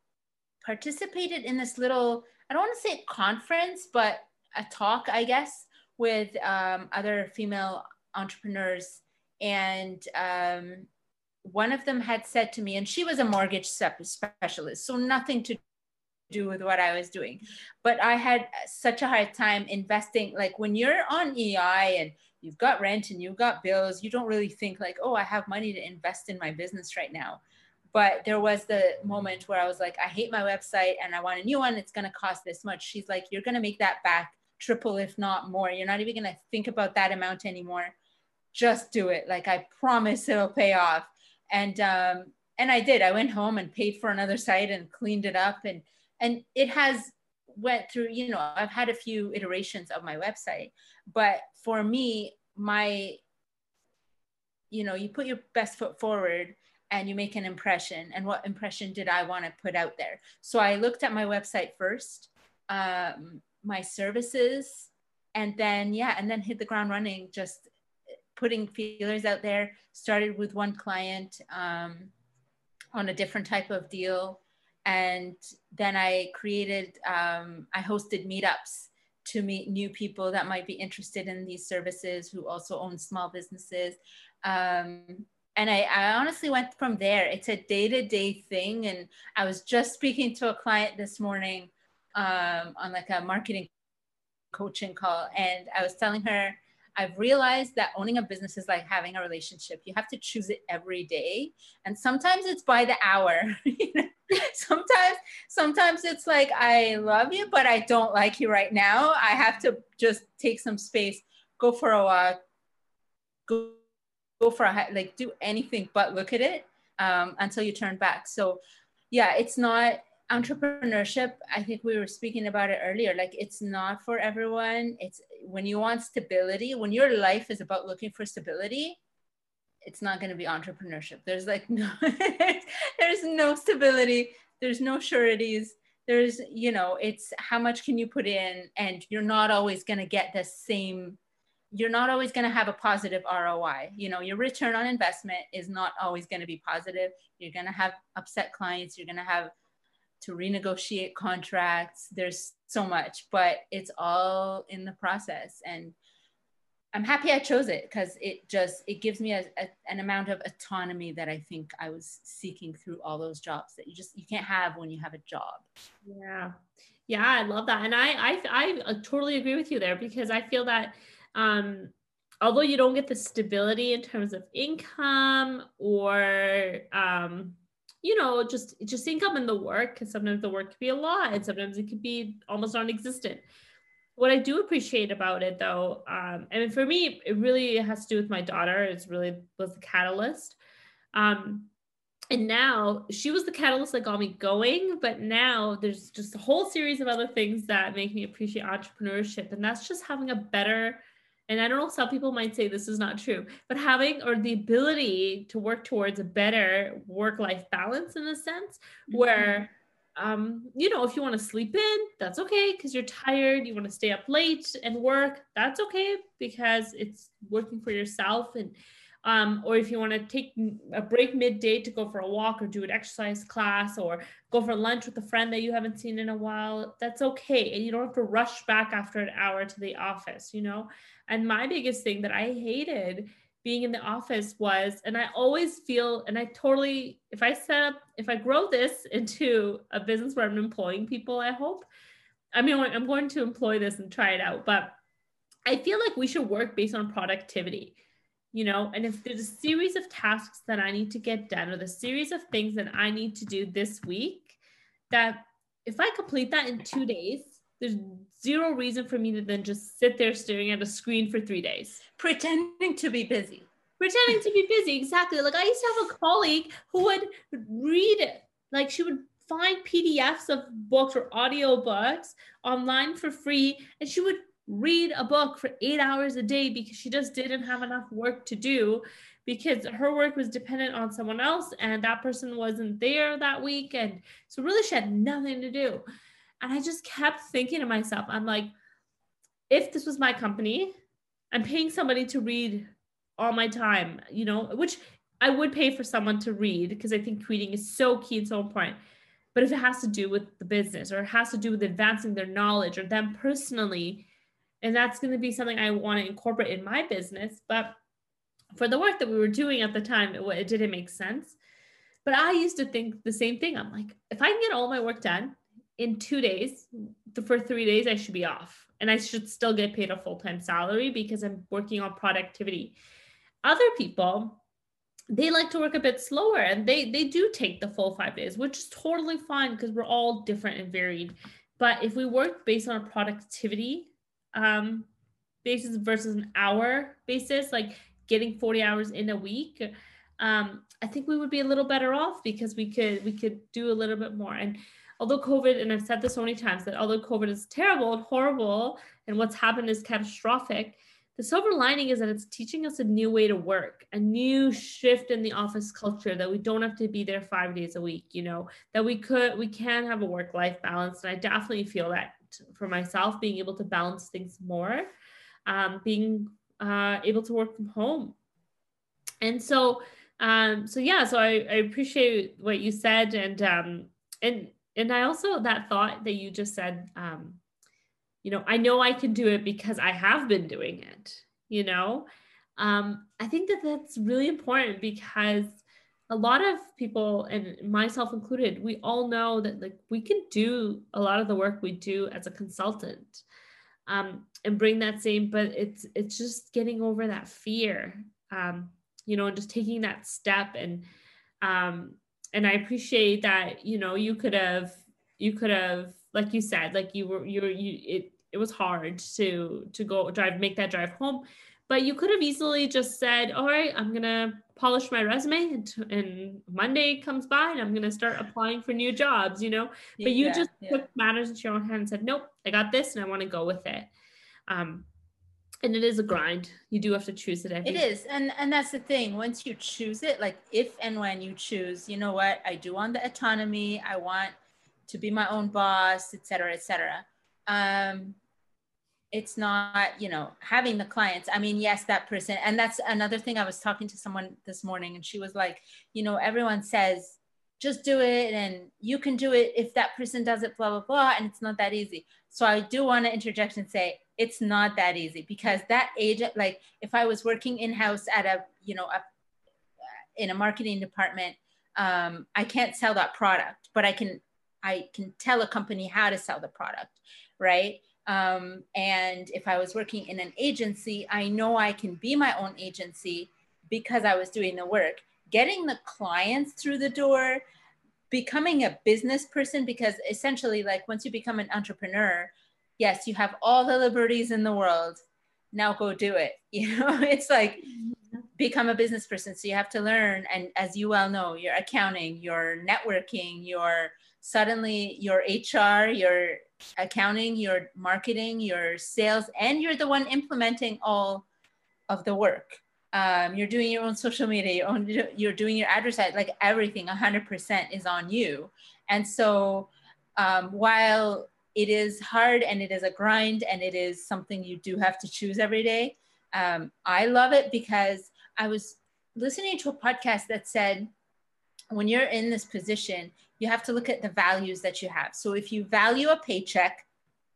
participated in this little I don't want to say conference, but a talk, I guess, with um, other female entrepreneurs and um, one of them had said to me, and she was a mortgage specialist, so nothing to do with what I was doing. But I had such a hard time investing. Like when you're on EI and you've got rent and you've got bills, you don't really think like, oh, I have money to invest in my business right now. But there was the moment where I was like, I hate my website and I want a new one. It's going to cost this much. She's like, you're going to make that back triple, if not more. You're not even going to think about that amount anymore. Just do it. Like, I promise it'll pay off. And, um, and I did. I went home and paid for another site and cleaned it up. And, and it has went through, you know, I've had a few iterations of my website, but for me, my, you know, you put your best foot forward and you make an impression and what impression did i want to put out there so i looked at my website first um, my services and then yeah and then hit the ground running just putting feelers out there started with one client um, on a different type of deal and then i created um, i hosted meetups to meet new people that might be interested in these services who also own small businesses um, and I, I, honestly went from there. It's a day to day thing. And I was just speaking to a client this morning um, on like a marketing coaching call. And I was telling her, I've realized that owning a business is like having a relationship. You have to choose it every day. And sometimes it's by the hour. sometimes, sometimes it's like, I love you, but I don't like you right now. I have to just take some space, go for a walk, go go for a like do anything but look at it um, until you turn back. So yeah, it's not entrepreneurship. I think we were speaking about it earlier. Like it's not for everyone. It's when you want stability, when your life is about looking for stability, it's not going to be entrepreneurship. There's like no, there's no stability. There's no sureties. There's, you know, it's how much can you put in, and you're not always going to get the same you're not always going to have a positive ROI. You know, your return on investment is not always going to be positive. You're going to have upset clients. You're going to have to renegotiate contracts. There's so much, but it's all in the process. And I'm happy I chose it because it just it gives me a, a, an amount of autonomy that I think I was seeking through all those jobs that you just you can't have when you have a job. Yeah, yeah, I love that, and I I I uh, totally agree with you there because I feel that um, although you don't get the stability in terms of income or um, you know just just income in the work because sometimes the work could be a lot and sometimes it could be almost non-existent. What i do appreciate about it though um, and for me it really has to do with my daughter. It's really was the catalyst. Um, and now she was the catalyst that got me going but now there's just a whole series of other things that make me appreciate entrepreneurship and that's just having a better and I don't know, some people might say this is not true, but having or the ability to work towards a better work life balance in a sense mm-hmm. where, um, you know, if you want to sleep in, that's okay because you're tired, you want to stay up late and work, that's okay because it's working for yourself and um, or if you want to take a break midday to go for a walk or do an exercise class or go for lunch with a friend that you haven't seen in a while, that's okay. And you don't have to rush back after an hour to the office, you know? And my biggest thing that I hated being in the office was, and I always feel, and I totally, if I set up, if I grow this into a business where I'm employing people, I hope, I mean, I'm going to employ this and try it out, but I feel like we should work based on productivity you know and if there's a series of tasks that i need to get done or the series of things that i need to do this week that if i complete that in two days there's zero reason for me to then just sit there staring at a screen for three days. Pretending to be busy. Pretending to be busy exactly. Like i used to have a colleague who would read it. Like she would find pdfs of books or audio books online for free and she would read a book for eight hours a day because she just didn't have enough work to do because her work was dependent on someone else and that person wasn't there that week. And so, really, she had nothing to do. And I just kept thinking to myself, I'm like, if this was my company, I'm paying somebody to read all my time, you know, which I would pay for someone to read because I think reading is so key and so important. But if it has to do with the business or it has to do with advancing their knowledge or them personally, and that's going to be something I want to incorporate in my business. But for the work that we were doing at the time, it, it didn't make sense. But I used to think the same thing. I'm like, if I can get all my work done in two days, for three days, I should be off and I should still get paid a full time salary because I'm working on productivity. Other people, they like to work a bit slower and they they do take the full five days, which is totally fine because we're all different and varied. But if we work based on productivity um, basis versus an hour basis, like getting 40 hours in a week, um, I think we would be a little better off because we could we could do a little bit more. And although COVID, and I've said this so many times that although COVID is terrible and horrible, and what's happened is catastrophic, the silver lining is that it's teaching us a new way to work, a new shift in the office culture that we don't have to be there five days a week, you know, that we could, we can have a work life balance. And I definitely feel that for myself, being able to balance things more, um, being uh, able to work from home. And so, um, so yeah, so I, I appreciate what you said. And, um, and and I also that thought that you just said, um, you know, I know I can do it because I have been doing it. You know, um, I think that that's really important because a lot of people, and myself included, we all know that like we can do a lot of the work we do as a consultant. Um, and bring that same but it's it's just getting over that fear um, you know and just taking that step and um, and I appreciate that, you know, you could have, you could have, like you said, like you were, you were, you, it, it was hard to, to go drive, make that drive home, but you could have easily just said, all right, I'm to polish my resume and, and, Monday comes by and I'm going to start applying for new jobs, you know, but you yeah, just yeah. took matters into your own hand and said, nope, I got this and I want to go with it. Um, and it is a grind. You do have to choose it every it is and and that's the thing. Once you choose it like if and when you choose you know what? I do want the autonomy. I want to be my own boss etc etc um it's not you know having the clients i mean yes that person and that's another thing i was talking to someone this morning and she was like you know everyone says just do it and you can do it if that person does it blah blah blah and it's not that easy. So i do want to interject and say it's not that easy because that agent like if i was working in-house at a you know a, in a marketing department um, i can't sell that product but i can i can tell a company how to sell the product right um, and if i was working in an agency i know i can be my own agency because i was doing the work getting the clients through the door becoming a business person because essentially like once you become an entrepreneur yes, you have all the liberties in the world. Now go do it. You know, it's like become a business person. So you have to learn. And as you well know, your accounting, your networking, your suddenly your HR, your accounting, your marketing, your sales, and you're the one implementing all of the work. Um, you're doing your own social media, your own, you're doing your advertising, like everything 100% is on you. And so um, while it is hard and it is a grind and it is something you do have to choose every day. Um, I love it because I was listening to a podcast that said, when you're in this position, you have to look at the values that you have. So if you value a paycheck,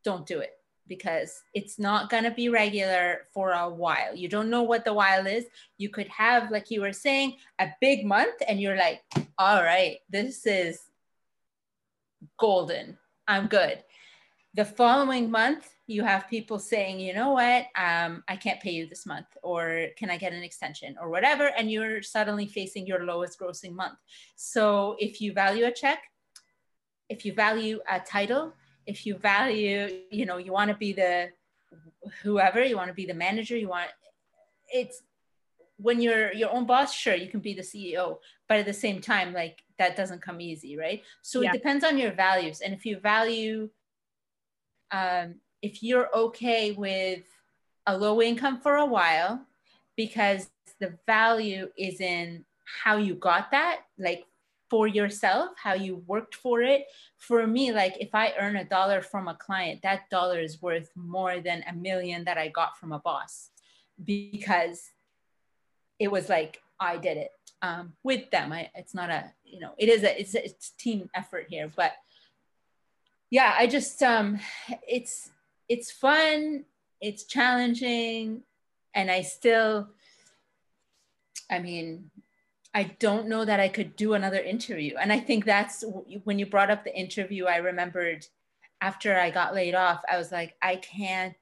don't do it because it's not going to be regular for a while. You don't know what the while is. You could have, like you were saying, a big month and you're like, all right, this is golden. I'm good the following month you have people saying you know what? Um, i can't pay you this month or can i get an extension or whatever and you're suddenly facing your lowest grossing month. So if you value a check if you value a title if you value you know you want to be the whoever you want to be the manager you want it's when you're your own boss sure you can be the ceo but at the same time like that doesn't come easy right? So yeah. it depends on your values and if you value um, if you're okay with a low income for a while because the value is in how you got that like for yourself how you worked for it. For me like if i earn a dollar from a client that dollar is worth more than a million that i got from a boss because it was like i did it um, with them. I, it's not a you know it is a it's a it's team effort here but yeah, I just um it's it's fun, it's challenging, and I still I mean, I don't know that I could do another interview. And I think that's when you brought up the interview, I remembered after I got laid off, I was like, I can't,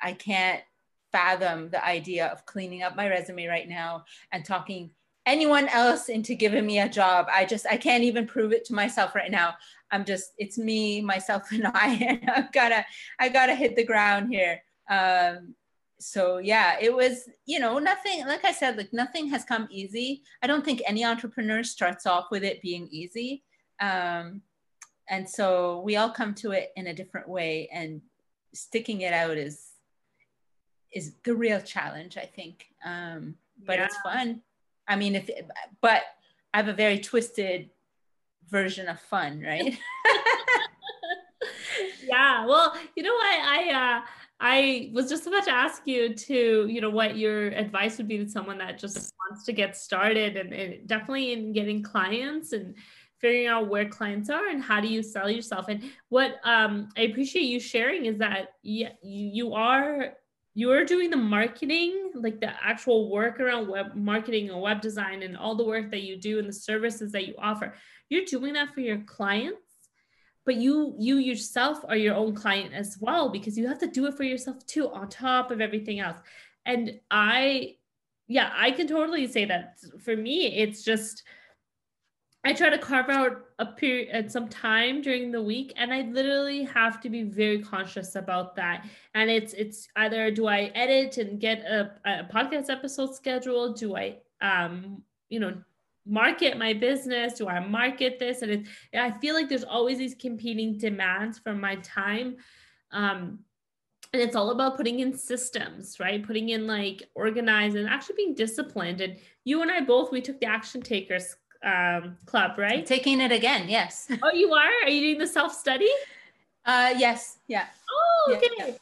I can't fathom the idea of cleaning up my resume right now and talking anyone else into giving me a job. I just, I can't even prove it to myself right now. I'm just, it's me, myself, and I, and I've gotta, I gotta hit the ground here. Um, so yeah it was you know nothing like i said like nothing has come easy i don't think any entrepreneur starts off with it being easy um, and so we all come to it in a different way and sticking it out is is the real challenge i think um, but yeah. it's fun i mean if but i have a very twisted version of fun right yeah well you know what i uh I was just about to ask you to, you know, what your advice would be to someone that just wants to get started and, and, definitely in getting clients and figuring out where clients are and how do you sell yourself. And what um, I appreciate you sharing is that you, you are you are doing the marketing, like the actual work around web marketing and web design and all the work that you do and the services that you offer. You're doing that for your clients but you you yourself are your own client as well because you have to do it for yourself too on top of everything else and i yeah i can totally say that for me it's just i try to carve out a period at some time during the week and i literally have to be very conscious about that and it's it's either do i edit and get a, a podcast episode scheduled do i um you know market my business? Do I market this? And it, I feel like there's always these competing demands for my time. Um, and it's all about putting in systems, right? Putting in like organized and actually being disciplined. And you and I both, we took the Action Takers um, Club, right? Taking it again, yes. oh, you are? Are you doing the self study? Uh, yes, yeah. Oh, okay. Yeah, yeah.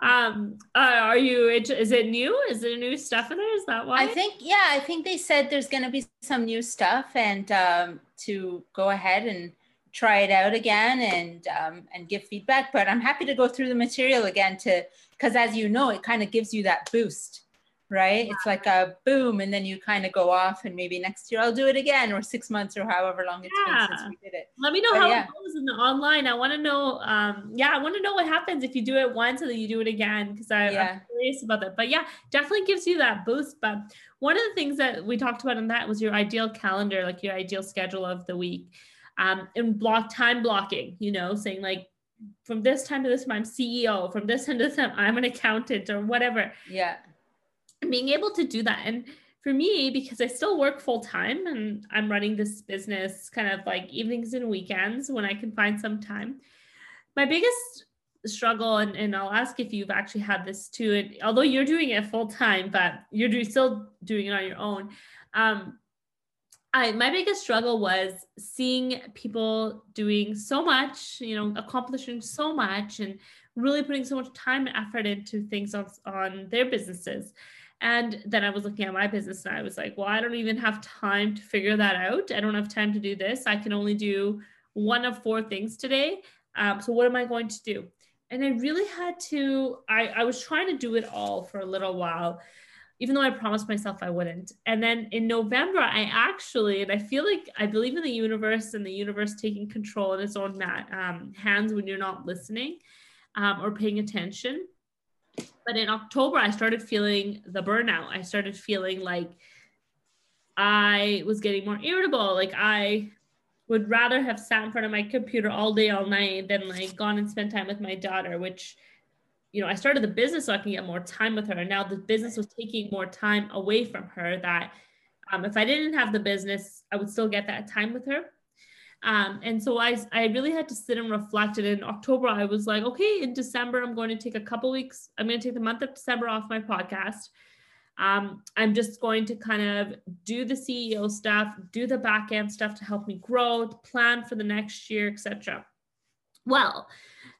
Um, uh, are you? Is it new? Is there new stuff in there? Is that why? I think yeah. I think they said there's going to be some new stuff, and um, to go ahead and try it out again and um, and give feedback. But I'm happy to go through the material again to because as you know, it kind of gives you that boost right? Yeah. It's like a boom, and then you kind of go off, and maybe next year I'll do it again, or six months, or however long it's yeah. been since we did it. Let me know but how yeah. it goes in the online. I want to know. Um, yeah, I want to know what happens if you do it once and then you do it again because I'm curious about that. But yeah, definitely gives you that boost. But one of the things that we talked about in that was your ideal calendar, like your ideal schedule of the week, um, and block time blocking. You know, saying like from this time to this time I'm CEO, from this time to this time I'm an accountant or whatever. Yeah being able to do that and for me because i still work full time and i'm running this business kind of like evenings and weekends when i can find some time my biggest struggle and, and i'll ask if you've actually had this too and although you're doing it full time but you're do, still doing it on your own um, I, my biggest struggle was seeing people doing so much, you know, accomplishing so much and really putting so much time and effort into things on, on their businesses. And then I was looking at my business and I was like, well, I don't even have time to figure that out. I don't have time to do this. I can only do one of four things today. Um, so what am I going to do? And I really had to, I, I was trying to do it all for a little while, even though I promised myself I wouldn't. And then in November, I actually, and I feel like I believe in the universe and the universe taking control in its own mat, um, hands when you're not listening um, or paying attention but in October, I started feeling the burnout. I started feeling like I was getting more irritable. Like I would rather have sat in front of my computer all day, all night than like gone and spent time with my daughter, which, you know, I started the business so I can get more time with her. And now the business was taking more time away from her that um, if I didn't have the business, I would still get that time with her. Um, and so I, I really had to sit and reflect. And in October, I was like, okay, in December, I'm going to take a couple weeks. I'm going to take the month of December off my podcast. Um, I'm just going to kind of do the CEO stuff, do the back end stuff to help me grow, plan for the next year, etc. Well,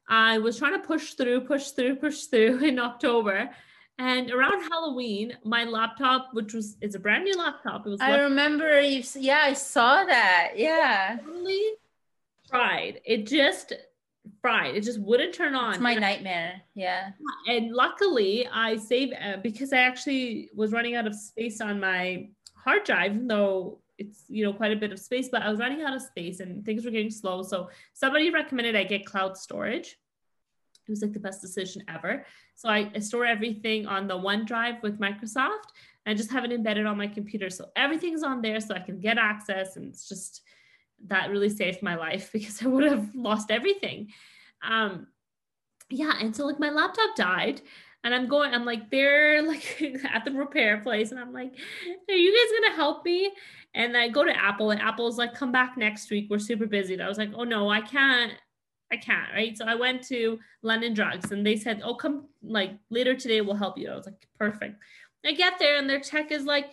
I was trying to push through, push through, push through in October. And around Halloween, my laptop, which was it's a brand new laptop, it was. I remember you. Yeah, I saw that. Yeah. Totally tried. It just fried. It just wouldn't turn on. It's my nightmare. Yeah. And luckily, I saved uh, because I actually was running out of space on my hard drive, even though it's you know quite a bit of space. But I was running out of space and things were getting slow. So somebody recommended I get cloud storage. It was like the best decision ever. So I, store everything on the OneDrive with Microsoft and just have it embedded on my computer. So everything's on there so I can get access. And it's just that really saved my life because I would have lost everything. Um, yeah. And so like my laptop died and I'm going, I'm like, they're like at the repair place. And I'm like, are you guys going to help me? And I go to Apple and Apple's like, come back next week. We're super busy. And I was like, oh no, I can't. I can't, right? So I went to London Drugs and they said, Oh, come like later today, we'll help you. I was like, Perfect. I get there and their tech is like,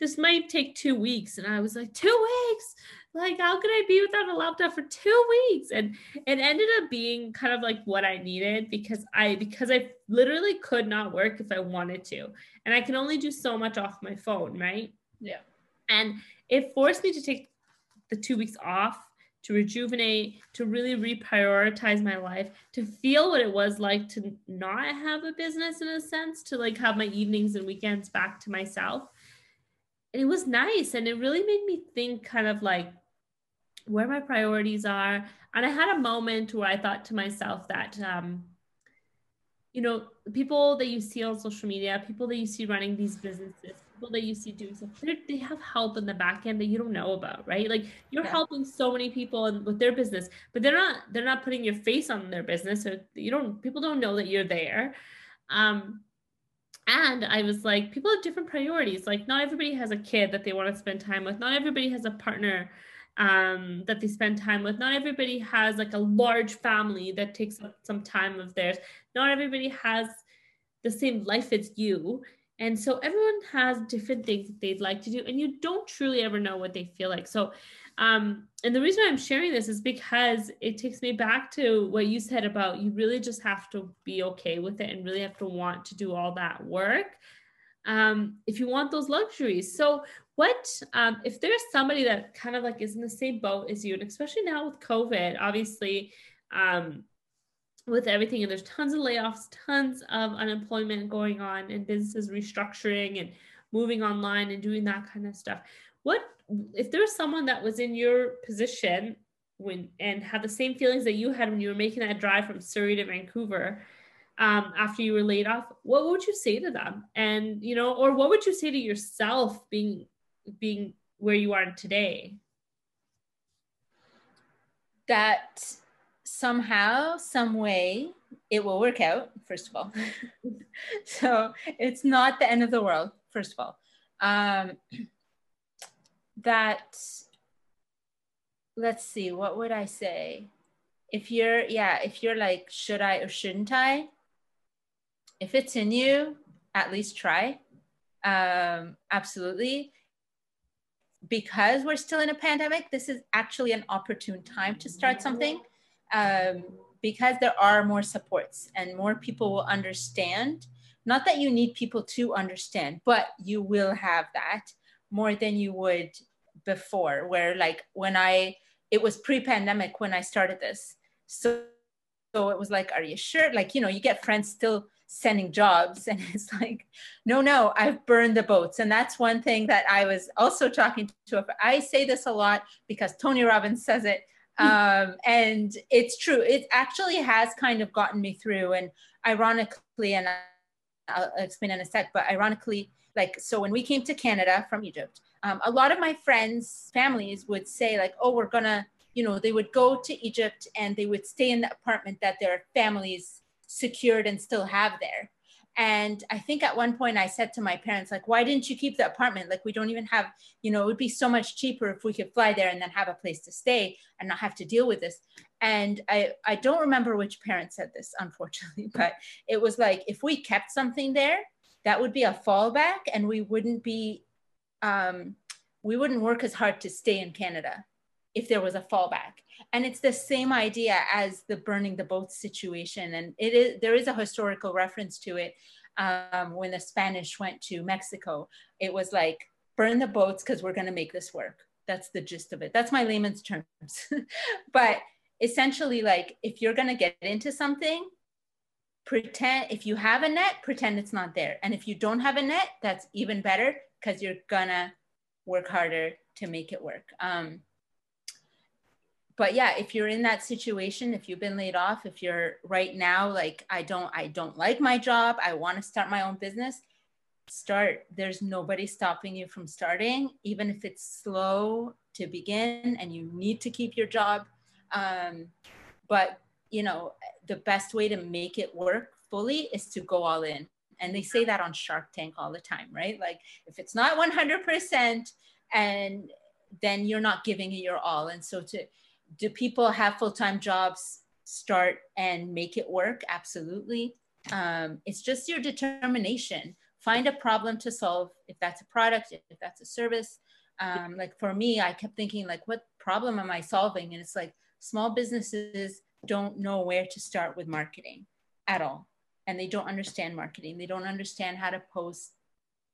This might take two weeks. And I was like, Two weeks? Like, how could I be without a laptop for two weeks? And it ended up being kind of like what I needed because I because I literally could not work if I wanted to. And I can only do so much off my phone, right? Yeah. And it forced me to take the two weeks off to rejuvenate, to really reprioritize my life, to feel what it was like to not have a business in a sense, to like have my evenings and weekends back to myself. And it was nice. And it really made me think kind of like where my priorities are. And I had a moment where I thought to myself that, um, you know, people that you see on social media, people that you see running these businesses, people that you see doing stuff, they have help in the back end that you don't know about, right? Like you're yeah. helping so many people with their business, but they're not they're not putting your face on their business, so you don't people don't know that you're there. Um, and I was like, people have different priorities. Like not everybody has a kid that they want to spend time with. Not everybody has a partner um, that they spend time with. Not everybody has like a large family that takes up some time of theirs. Not everybody has the same life as you. And so everyone has different things that they'd like to do, and you don't truly ever know what they feel like. So, um, and the reason I'm sharing this is because it takes me back to what you said about you really just have to be okay with it and really have to want to do all that work um, if you want those luxuries. So, what um, if there's somebody that kind of like is in the same boat as you, and especially now with COVID, obviously, um, with everything and there's tons of layoffs tons of unemployment going on and businesses restructuring and moving online and doing that kind of stuff. What if there's someone that was in your position when and had the same feelings that you had when you were making that drive from surrey to vancouver um, after you were laid off what would you say to them? And you know or what would you say to yourself being being where you are today? That somehow, some way, it will work out, first of all. so it's not the end of the world, first of all. Um, that, let's see, what would I say? If you're, yeah, if you're like, should I or shouldn't I? If it's in you, at least try. Um, absolutely because we're still in a pandemic, this is actually an opportune time to start something um, because there are more supports and more people will understand. Not that you need people to understand, but you will have that more than you would before, where like when I, it was pre pandemic when I started this. So, so it was like, are you sure? Like, you know, you get friends still sending jobs and it's like no no i've burned the boats and that's one thing that i was also talking to i say this a lot because tony robbins says it um, and it's true. It actually has kind of gotten me through. And ironically, and I'll explain in a sec, but ironically, like, so when we came to Canada from Egypt, um, a lot of my friends' families would say, like, oh, we're gonna, you know, they would go to Egypt and they would stay in the apartment that their families secured and still have there. And I think at one point I said to my parents, like, why didn't you keep the apartment? Like, we don't even have, you know, it would be so much cheaper if we could fly there and then have a place to stay and not have to deal with this. And I, I don't remember which parent said this, unfortunately, but it was like, if we kept something there, that would be a fallback and we wouldn't be, um, we wouldn't work as hard to stay in Canada if there was a fallback. And it's the same idea as the burning the boats situation. And it is there is a historical reference to it um, when the spanish went to mexico. It was like burn the boats because we're going to make this work. That's the gist of it. That's my layman's terms. But essentially like if you're going to get into something pretend if you have a net pretend it's not there. And if you don't have a net that's even better because you're gonna work harder to make it work. Um, but yeah if you're in that situation if you've been laid off if you're right now like i don't i don't like my job i want to start my own business start there's nobody stopping you from starting even if it's slow to begin and you need to keep your job um, but you know the best way to make it work fully is to go all in. And they say that on shark tank all the time right? Like if it's not 100% and then you're not giving it your all. And so to do people have full-time jobs start and make it work? Absolutely. Um, it's just your determination. Find a problem to solve if that's a product if that's a service. Um, like for me i kept thinking like what problem am i solving? And it's like small businesses don't know where to start with marketing at all. And they don't understand marketing. They don't understand how to post.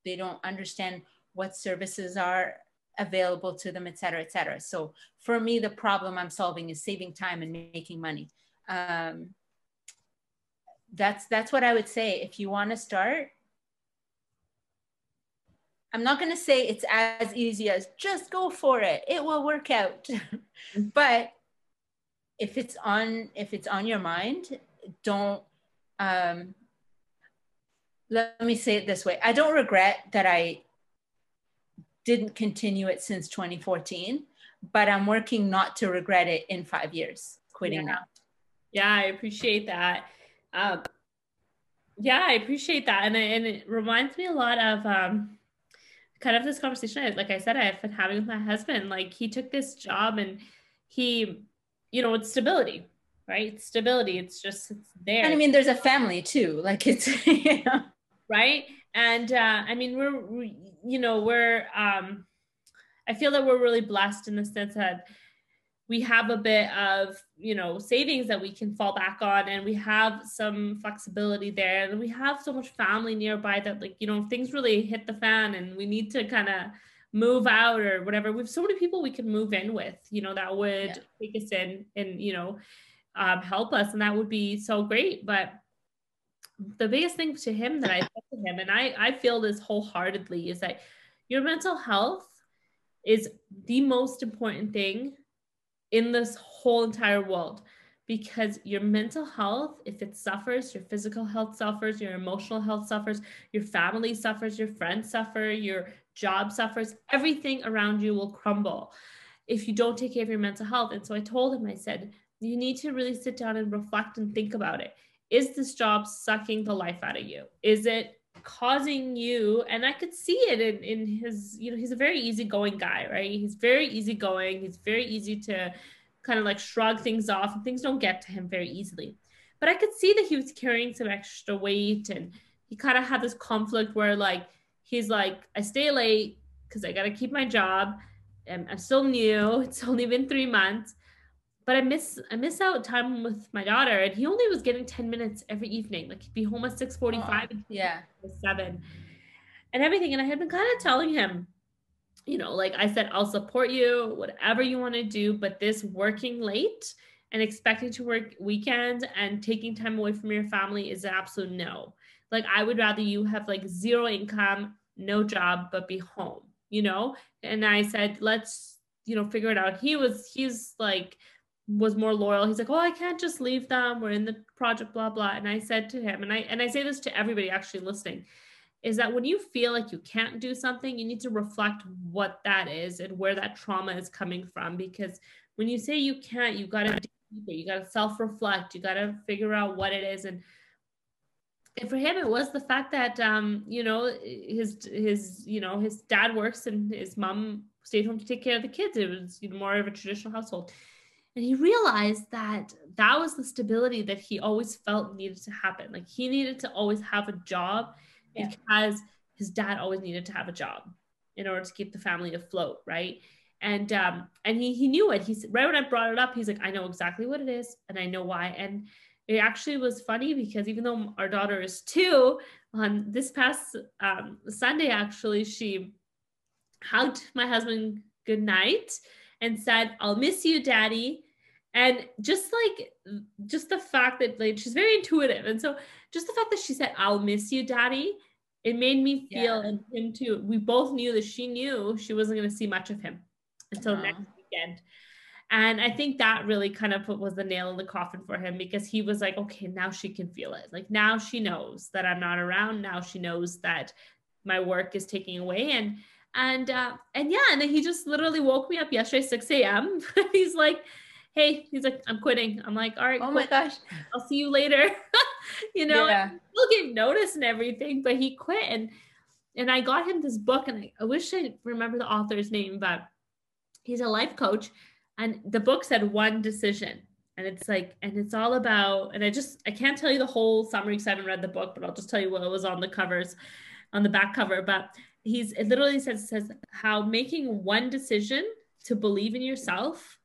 They don't understand what services are available to them, et cetera, et cetera. So for me, the problem I'm solving is saving time and making money. Um, that's that's what I would say. If you want to start, I'm not going to say it's as easy as just go for it. It will work out. but if it's on if it's on your mind, don't um let me say it this way. I don't regret that I didn't continue it since 2014, but I'm working not to regret it in five years, quitting yeah. now. Yeah, I appreciate that. Um, yeah, I appreciate that. And, and it reminds me a lot of um, kind of this conversation, I, like I said, I've been having with my husband. Like he took this job and he, you know, it's stability, right? It's stability. It's just, it's there. And I mean, there's a family too. Like it's, you know. Right. And uh, I mean, we're, we, you know, we're, um, I feel that we're really blessed in the sense that we have a bit of, you know, savings that we can fall back on and we have some flexibility there and we have so much family nearby that like, you know, things really hit the fan and we need to kind of move out or whatever. We have so many people we can move in with, you know, that would yeah. take us in and, you know, um, help us. And that would be so great. But the biggest thing to him that I said to him, and I, I feel this wholeheartedly, is that your mental health is the most important thing in this whole entire world because your mental health, if it suffers, your physical health suffers, your emotional health suffers, your family suffers, your friends suffer, your job suffers, everything around you will crumble if you don't take care of your mental health. And so I told him, I said, you need to really sit down and reflect and think about it is this job sucking the life out of you? Is it causing you and i could see it in, in his you know he's a very easygoing guy right? He's very easygoing. He's very easy to kind of like shrug things off and things don't get to him very easily. But i could see that he was carrying some extra weight and he kind of had this conflict where like he's like i stay late because i got to keep my job. And i'm still new. It's only been three months but I miss I miss out time with my daughter, and he only was getting ten minutes every evening. Like he'd be home at six forty five, oh, yeah, seven, and everything. And I had been kind of telling him, you know, like I said, I'll support you, whatever you want to do, but this working late and expecting to work weekends and taking time away from your family is an absolute no. Like I would rather you have like zero income, no job, but be home, you know. And I said, let's you know figure it out. He was he's like was more loyal. He's like, "Well, I can't just leave them. We're in the project, blah blah." And I said to him, and I and I say this to everybody actually listening, is that when you feel like you can't do something, you need to reflect what that is and where that trauma is coming from. Because when you say you can't, you got to. You got to self-reflect. You got to figure out what it is. And and for him, it was the fact that um, you know his his you know his dad works and his mom stayed home to take care of the kids. It was you know, more of a traditional household and he realized that that was the stability that he always felt needed to happen. Like he needed to always have a job yeah. because his dad always needed to have a job in order to keep the family afloat right? And um and he he knew it. He's right when i brought it up he's like i know exactly what it is and i know why. And it actually was funny because even though our daughter is two on this past um, sunday actually she hugged my husband good night and said i'll miss you daddy and just like just the fact that like she's very intuitive. And so just the fact that she said i'll miss you daddy it made me feel yeah. and him too. We both knew that she knew she wasn't going to see much of him until uh-huh. next weekend. And i think that really kind of was the nail in the coffin for him because he was like okay now she can feel it. Like now she knows that i'm not around. Now she knows that my work is taking away. And and uh and yeah and then he just literally woke me up yesterday 6 a.m he's like hey, he's like, I'm quitting. I'm like, all right. Oh my gosh. I'll see you later. you know, yeah. we'll give notice and everything, but he quit. And and I got him this book, and I, I wish I remember the author's name, but he's a life coach. And the book said one decision. And it's like, and it's all about, and I just I can't tell you the whole summary because I haven't read the book, but I'll just tell you what was on the covers, on the back cover. But he's it literally says says how making one decision to believe in yourself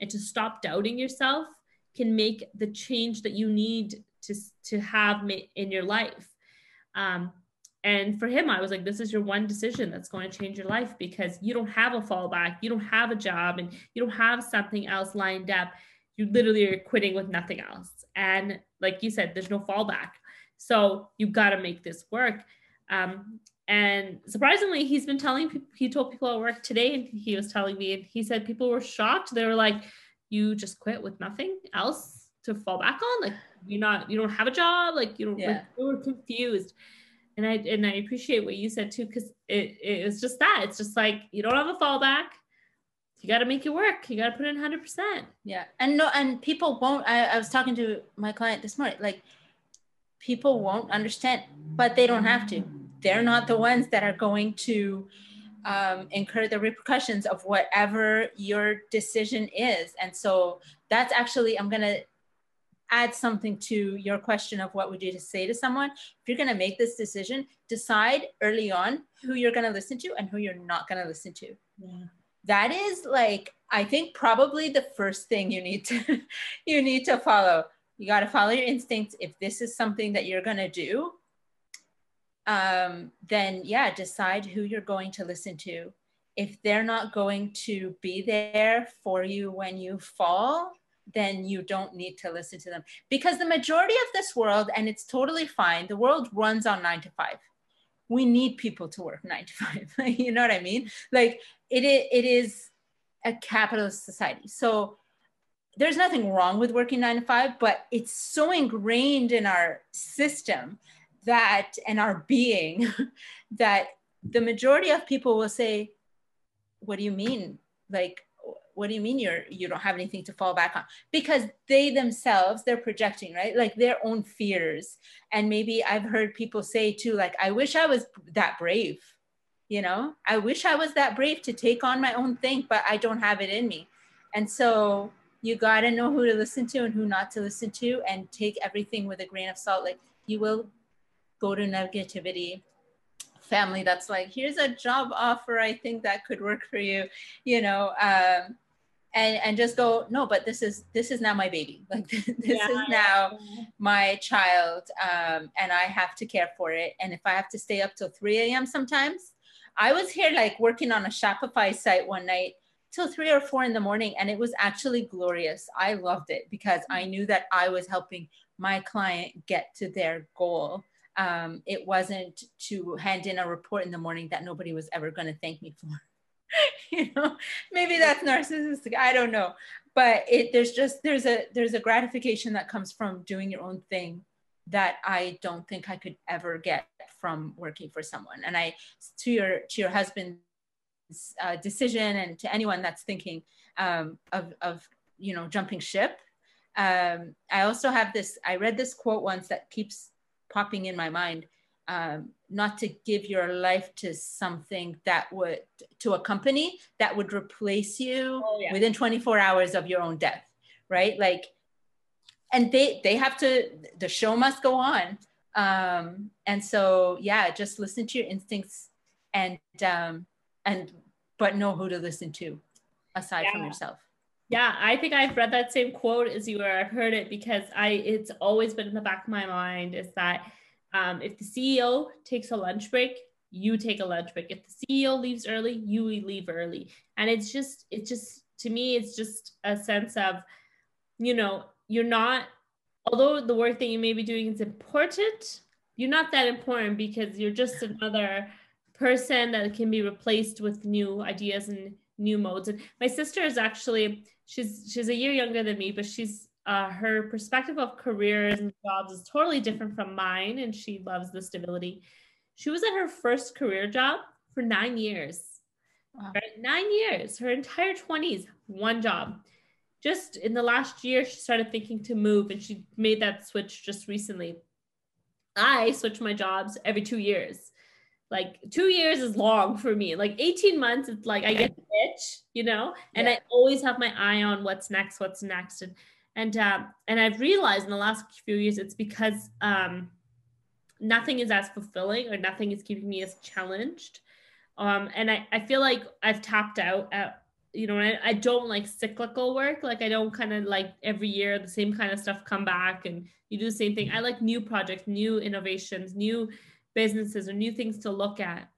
and to stop doubting yourself can make the change that you need to, to have in your life. Um, and for him, I was like, this is your one decision that's going to change your life because you don't have a fallback, you don't have a job, and you don't have something else lined up. You literally are quitting with nothing else. And like you said, there's no fallback. So you've got to make this work. Um, and surprisingly, he's been telling people, he told people at work today, and he was telling me, and he said people were shocked. They were like, you just quit with nothing else to fall back on? Like you're not, you don't have a job, like you don't, yeah. like, they were confused. And I, and I appreciate what you said too, because it, it was just that. It's just like, you don't have a fallback you got to make it work. You got to put in 100%. Yeah. And no, and people won't. I, I was talking to my client this morning, like, people won't understand, but they don't have to they're not the ones that are going to um, incur the repercussions of whatever your decision is. And so that's actually, I'm going to add something to your question of what would you say to someone. If you're going to make this decision, decide early on who you're going to listen to and who you're not going to listen to. Yeah. That is like, I think probably the first thing you need to, you need to follow. You got to follow your instincts. If this is something that you're going to do, um, then yeah, decide who you're going to listen to. If they're not going to be there for you when you fall, then you don't need to listen to them. Because the majority of this world, and it's totally fine, the world runs on nine to five. We need people to work nine to five. you know what I mean? Like it, it is a capitalist society. So there's nothing wrong with working nine to five, but it's so ingrained in our system that and our being that the majority of people will say what do you mean? Like what do you mean you're you don't have anything to fall back on? Because they themselves they're projecting right? Like their own fears. And maybe i've heard people say too like i wish i was that brave you know? I wish i was that brave to take on my own thing but i don't have it in me. And so you got to know who to listen to and who not to listen to and take everything with a grain of salt. Like you will go to negativity family that's like here's a job offer i think that could work for you you know um, and and just go no but this is this is now my baby. Like this yeah, is now my child um, and i have to care for it. And if i have to stay up till 3 a.m sometimes i was here like working on a shopify site one night till 3 or 4 in the morning and it was actually glorious. I loved it because i knew that i was helping my client get to their goal um, it wasn't to hand in a report in the morning that nobody was ever going to thank me for. you know, maybe that's narcissistic. I don't know, but it there's just there's a there's a gratification that comes from doing your own thing that I don't think I could ever get from working for someone. And I to your to your husband's uh, decision and to anyone that's thinking um, of of you know jumping ship. Um, I also have this. I read this quote once that keeps popping in my mind um, not to give your life to something that would to a company that would replace you oh, yeah. within 24 hours of your own death right like and they they have to the show must go on um and so yeah just listen to your instincts and um and but know who to listen to aside yeah. from yourself yeah, I think I've read that same quote as you were. I've heard it because I it's always been in the back of my mind is that um, if the CEO takes a lunch break, you take a lunch break. If the CEO leaves early, you leave early. And it's just it's just to me it's just a sense of you know, you're not, although the work that you may be doing is important, you're not that important because you're just another person that can be replaced with new ideas and new modes. And my sister is actually, she's she's a year younger than me, but she's uh, her perspective of careers and jobs is totally different from mine, and she loves the stability. She was at her first career job for nine years. Wow. Right? Nine years, her entire 20s, one job. Just in the last year, she started thinking to move, and she made that switch just recently. I switch my jobs every two years. Like two years is long for me. Like 18 months, it's like I get the itch, you know, and yeah. I always have my eye on what's next, what's next. And and uh, and I've realized in the last few years it's because um, nothing is as fulfilling or nothing is keeping me as challenged. Um, and I, I feel like I've tapped out at you know I, I don't like cyclical work like I don't kind of like every year the same kind of stuff come back and you do the same thing I like new projects new innovations new businesses or new things to look at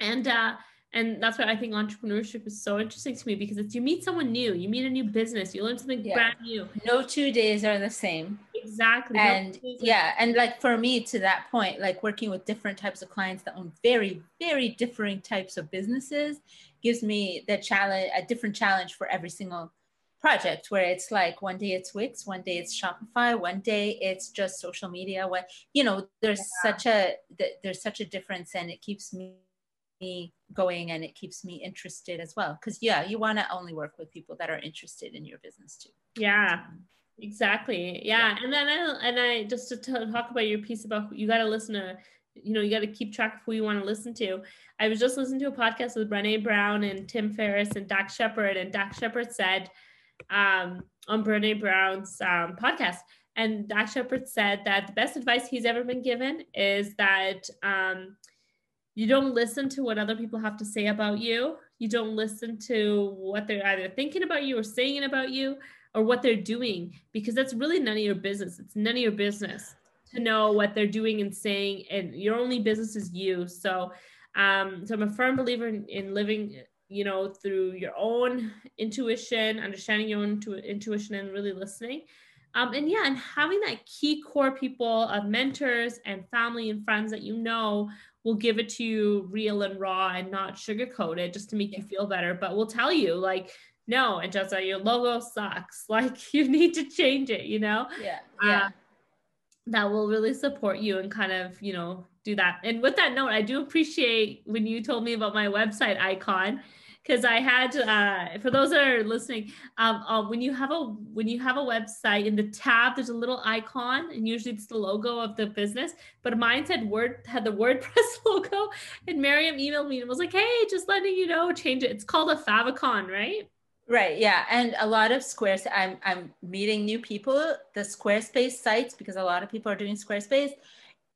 and uh and that's why I think entrepreneurship is so interesting to me because it's you meet someone new, you meet a new business, you learn something yeah. brand new. No two days are the same. Exactly. And no yeah, and like for me to that point, like working with different types of clients that own very, very differing types of businesses gives me the challenge, a different challenge for every single project where it's like one day it's Wix, one day it's Shopify, one day it's just social media. What you know, there's yeah. such a there's such a difference, and it keeps me me going and it keeps me interested as well because yeah you want to only work with people that are interested in your business too yeah um, exactly yeah, yeah. and then I, and i just to talk about your piece about you got to listen to you know you got to keep track of who you want to listen to i was just listening to a podcast with brene brown and tim ferriss and dax shepard and dax shepard said um, on brene brown's um, podcast and dax shepard said that the best advice he's ever been given is that um, you don't listen to what other people have to say about you. You don't listen to what they're either thinking about you or saying about you or what they're doing because that's really none of your business. It's none of your business to know what they're doing and saying, and your only business is you. So, um, so I'm a firm believer in, in living, you know, through your own intuition, understanding your own intuition, and really listening. Um, and yeah, and having that key core people of mentors and family and friends that you know will give it to you real and raw and not sugarcoated just to make you feel better. But we'll tell you, like, no, and just your logo sucks. Like, you need to change it, you know? Yeah. Yeah. Uh, that will really support you and kind of, you know, do that. And with that note, I do appreciate when you told me about my website icon because I had uh, for those that are listening, um, uh, when you have a when you have a website in the tab, there's a little icon, and usually it's the logo of the business. But mine said word had the WordPress logo, and Miriam emailed me and was like, "Hey, just letting you know, change it. It's called a favicon, right?" Right. Yeah, and a lot of Squares. I'm I'm meeting new people. The Squarespace sites because a lot of people are doing Squarespace.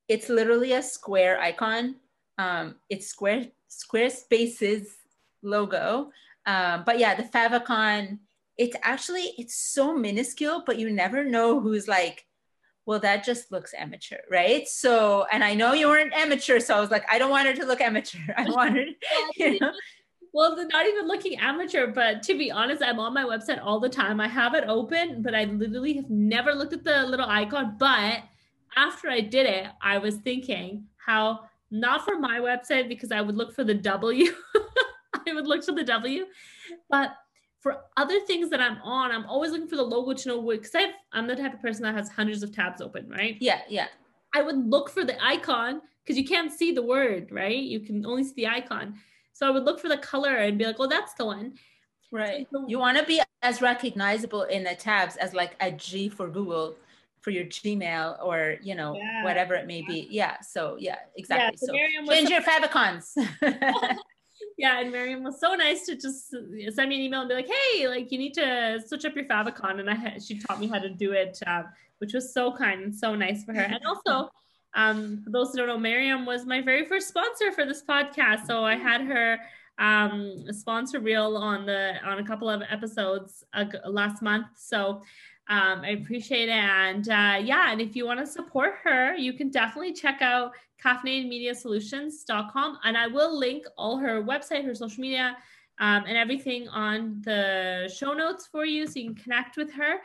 It's literally a square icon. Um, it's square Squarespace's logo. Um, but yeah, the favicon, it's actually it's so minuscule, but you never know who's like, well, that just looks amateur, right? So, and I know you weren't amateur, so I was like, I don't want her to look amateur. I wanted, you know. Well, not even looking amateur, but to be honest, I'm on my website all the time. I have it open, but I literally have never looked at the little icon. But after I did it, I was thinking how not for my website because I would look for the W. I would look for the W. But for other things that I'm on, I'm always looking for the logo to know what, because I'm the type of person that has hundreds of tabs open, right? Yeah, yeah. I would look for the icon because you can't see the word, right? You can only see the icon. So I would look for the color and be like, oh, that's the one. Right. So, you want to be as recognizable in the tabs as like a G for Google for your Gmail or you know yeah. whatever it may be. Yeah. So yeah, exactly. Yeah, so, so change your favicons. yeah, and Miriam was so nice to just send me an email and be like, "Hey, like you need to switch up your favicon," and I she taught me how to do it, uh, which was so kind and so nice for her. And also, um, for those who don't know, Miriam was my very first sponsor for this podcast, so I had her um, sponsor reel on the on a couple of episodes uh, last month. So um, I appreciate it. And uh, yeah, and if you want to support her, you can definitely check out caffeinatedmediasolutions.com. And I will link all her website, her social media, um, and everything on the show notes for you so you can connect with her.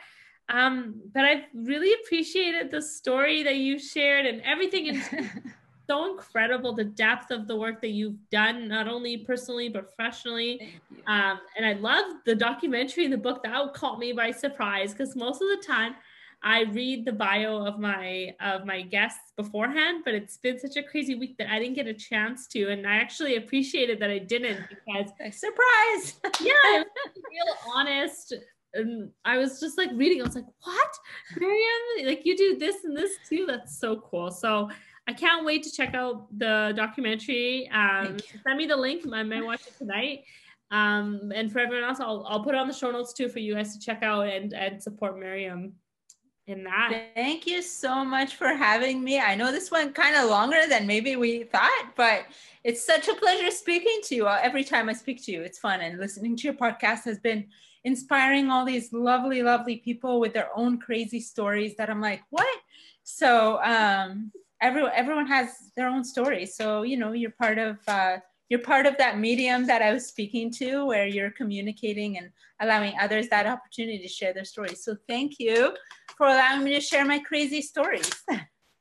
Um, but I've really appreciated the story that you shared and everything is so incredible the depth of the work that you've done, not only personally but professionally. Um, and I love the documentary and the book that caught me by surprise because most of the time I read the bio of my of my guests beforehand, but it's been such a crazy week that I didn't get a chance to, and I actually appreciated that I didn't because surprise. yeah, real honest. And I was just like reading. I was like, "What, Miriam? Like you do this and this too? That's so cool." So I can't wait to check out the documentary. Um, send me the link. I might watch it tonight. Um, and for everyone else, I'll I'll put it on the show notes too for you guys to check out and and support Miriam in that. Thank you so much for having me. I know this went kind of longer than maybe we thought, but it's such a pleasure speaking to you. Every time I speak to you, it's fun. And listening to your podcast has been inspiring all these lovely, lovely people with their own crazy stories that I'm like, what? So um, everyone, everyone has their own story. So, you know, you're part of uh, you're part of that medium that I was speaking to where you're communicating and allowing others that opportunity to share their stories. So thank you for allowing me to share my crazy stories.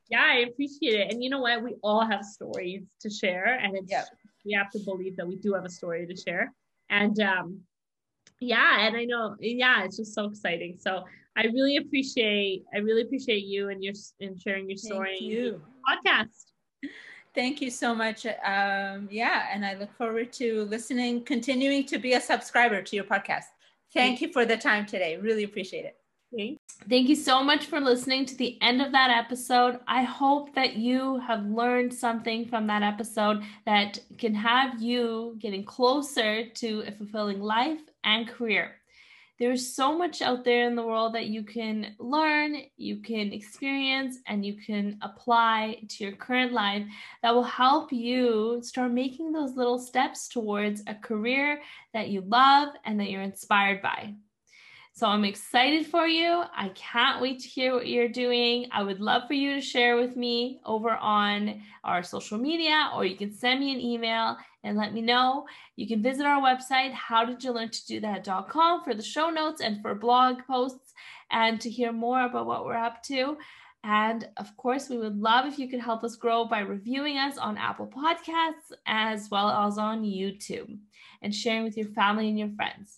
yeah, I appreciate it. And you know what? We all have stories to share and it's yep. we have to believe that we do have a story to share. And um yeah, and I know yeah, it's just so exciting. So I really appreciate I really appreciate you and your and sharing your story Thank you. podcast. Thank you so much. Um, yeah, and I look forward to listening, continuing to be a subscriber to your podcast. Thank you for the time today. Really appreciate it. Thank you so much for listening to the end of that episode. I hope that you have learned something from that episode that can have you getting closer to a fulfilling life and career. There's so much out there in the world that you can learn, you can experience, and you can apply to your current life that will help you start making those little steps towards a career that you love and that you're inspired by. So I'm excited for you. I can't wait to hear what you're doing. I would love for you to share with me over on our social media, or you can send me an email and let me know. You can visit our website, howdidyoullearntodo that.com for the show notes and for blog posts and to hear more about what we're up to. And of course, we would love if you could help us grow by reviewing us on Apple Podcasts as well as on YouTube and sharing with your family and your friends.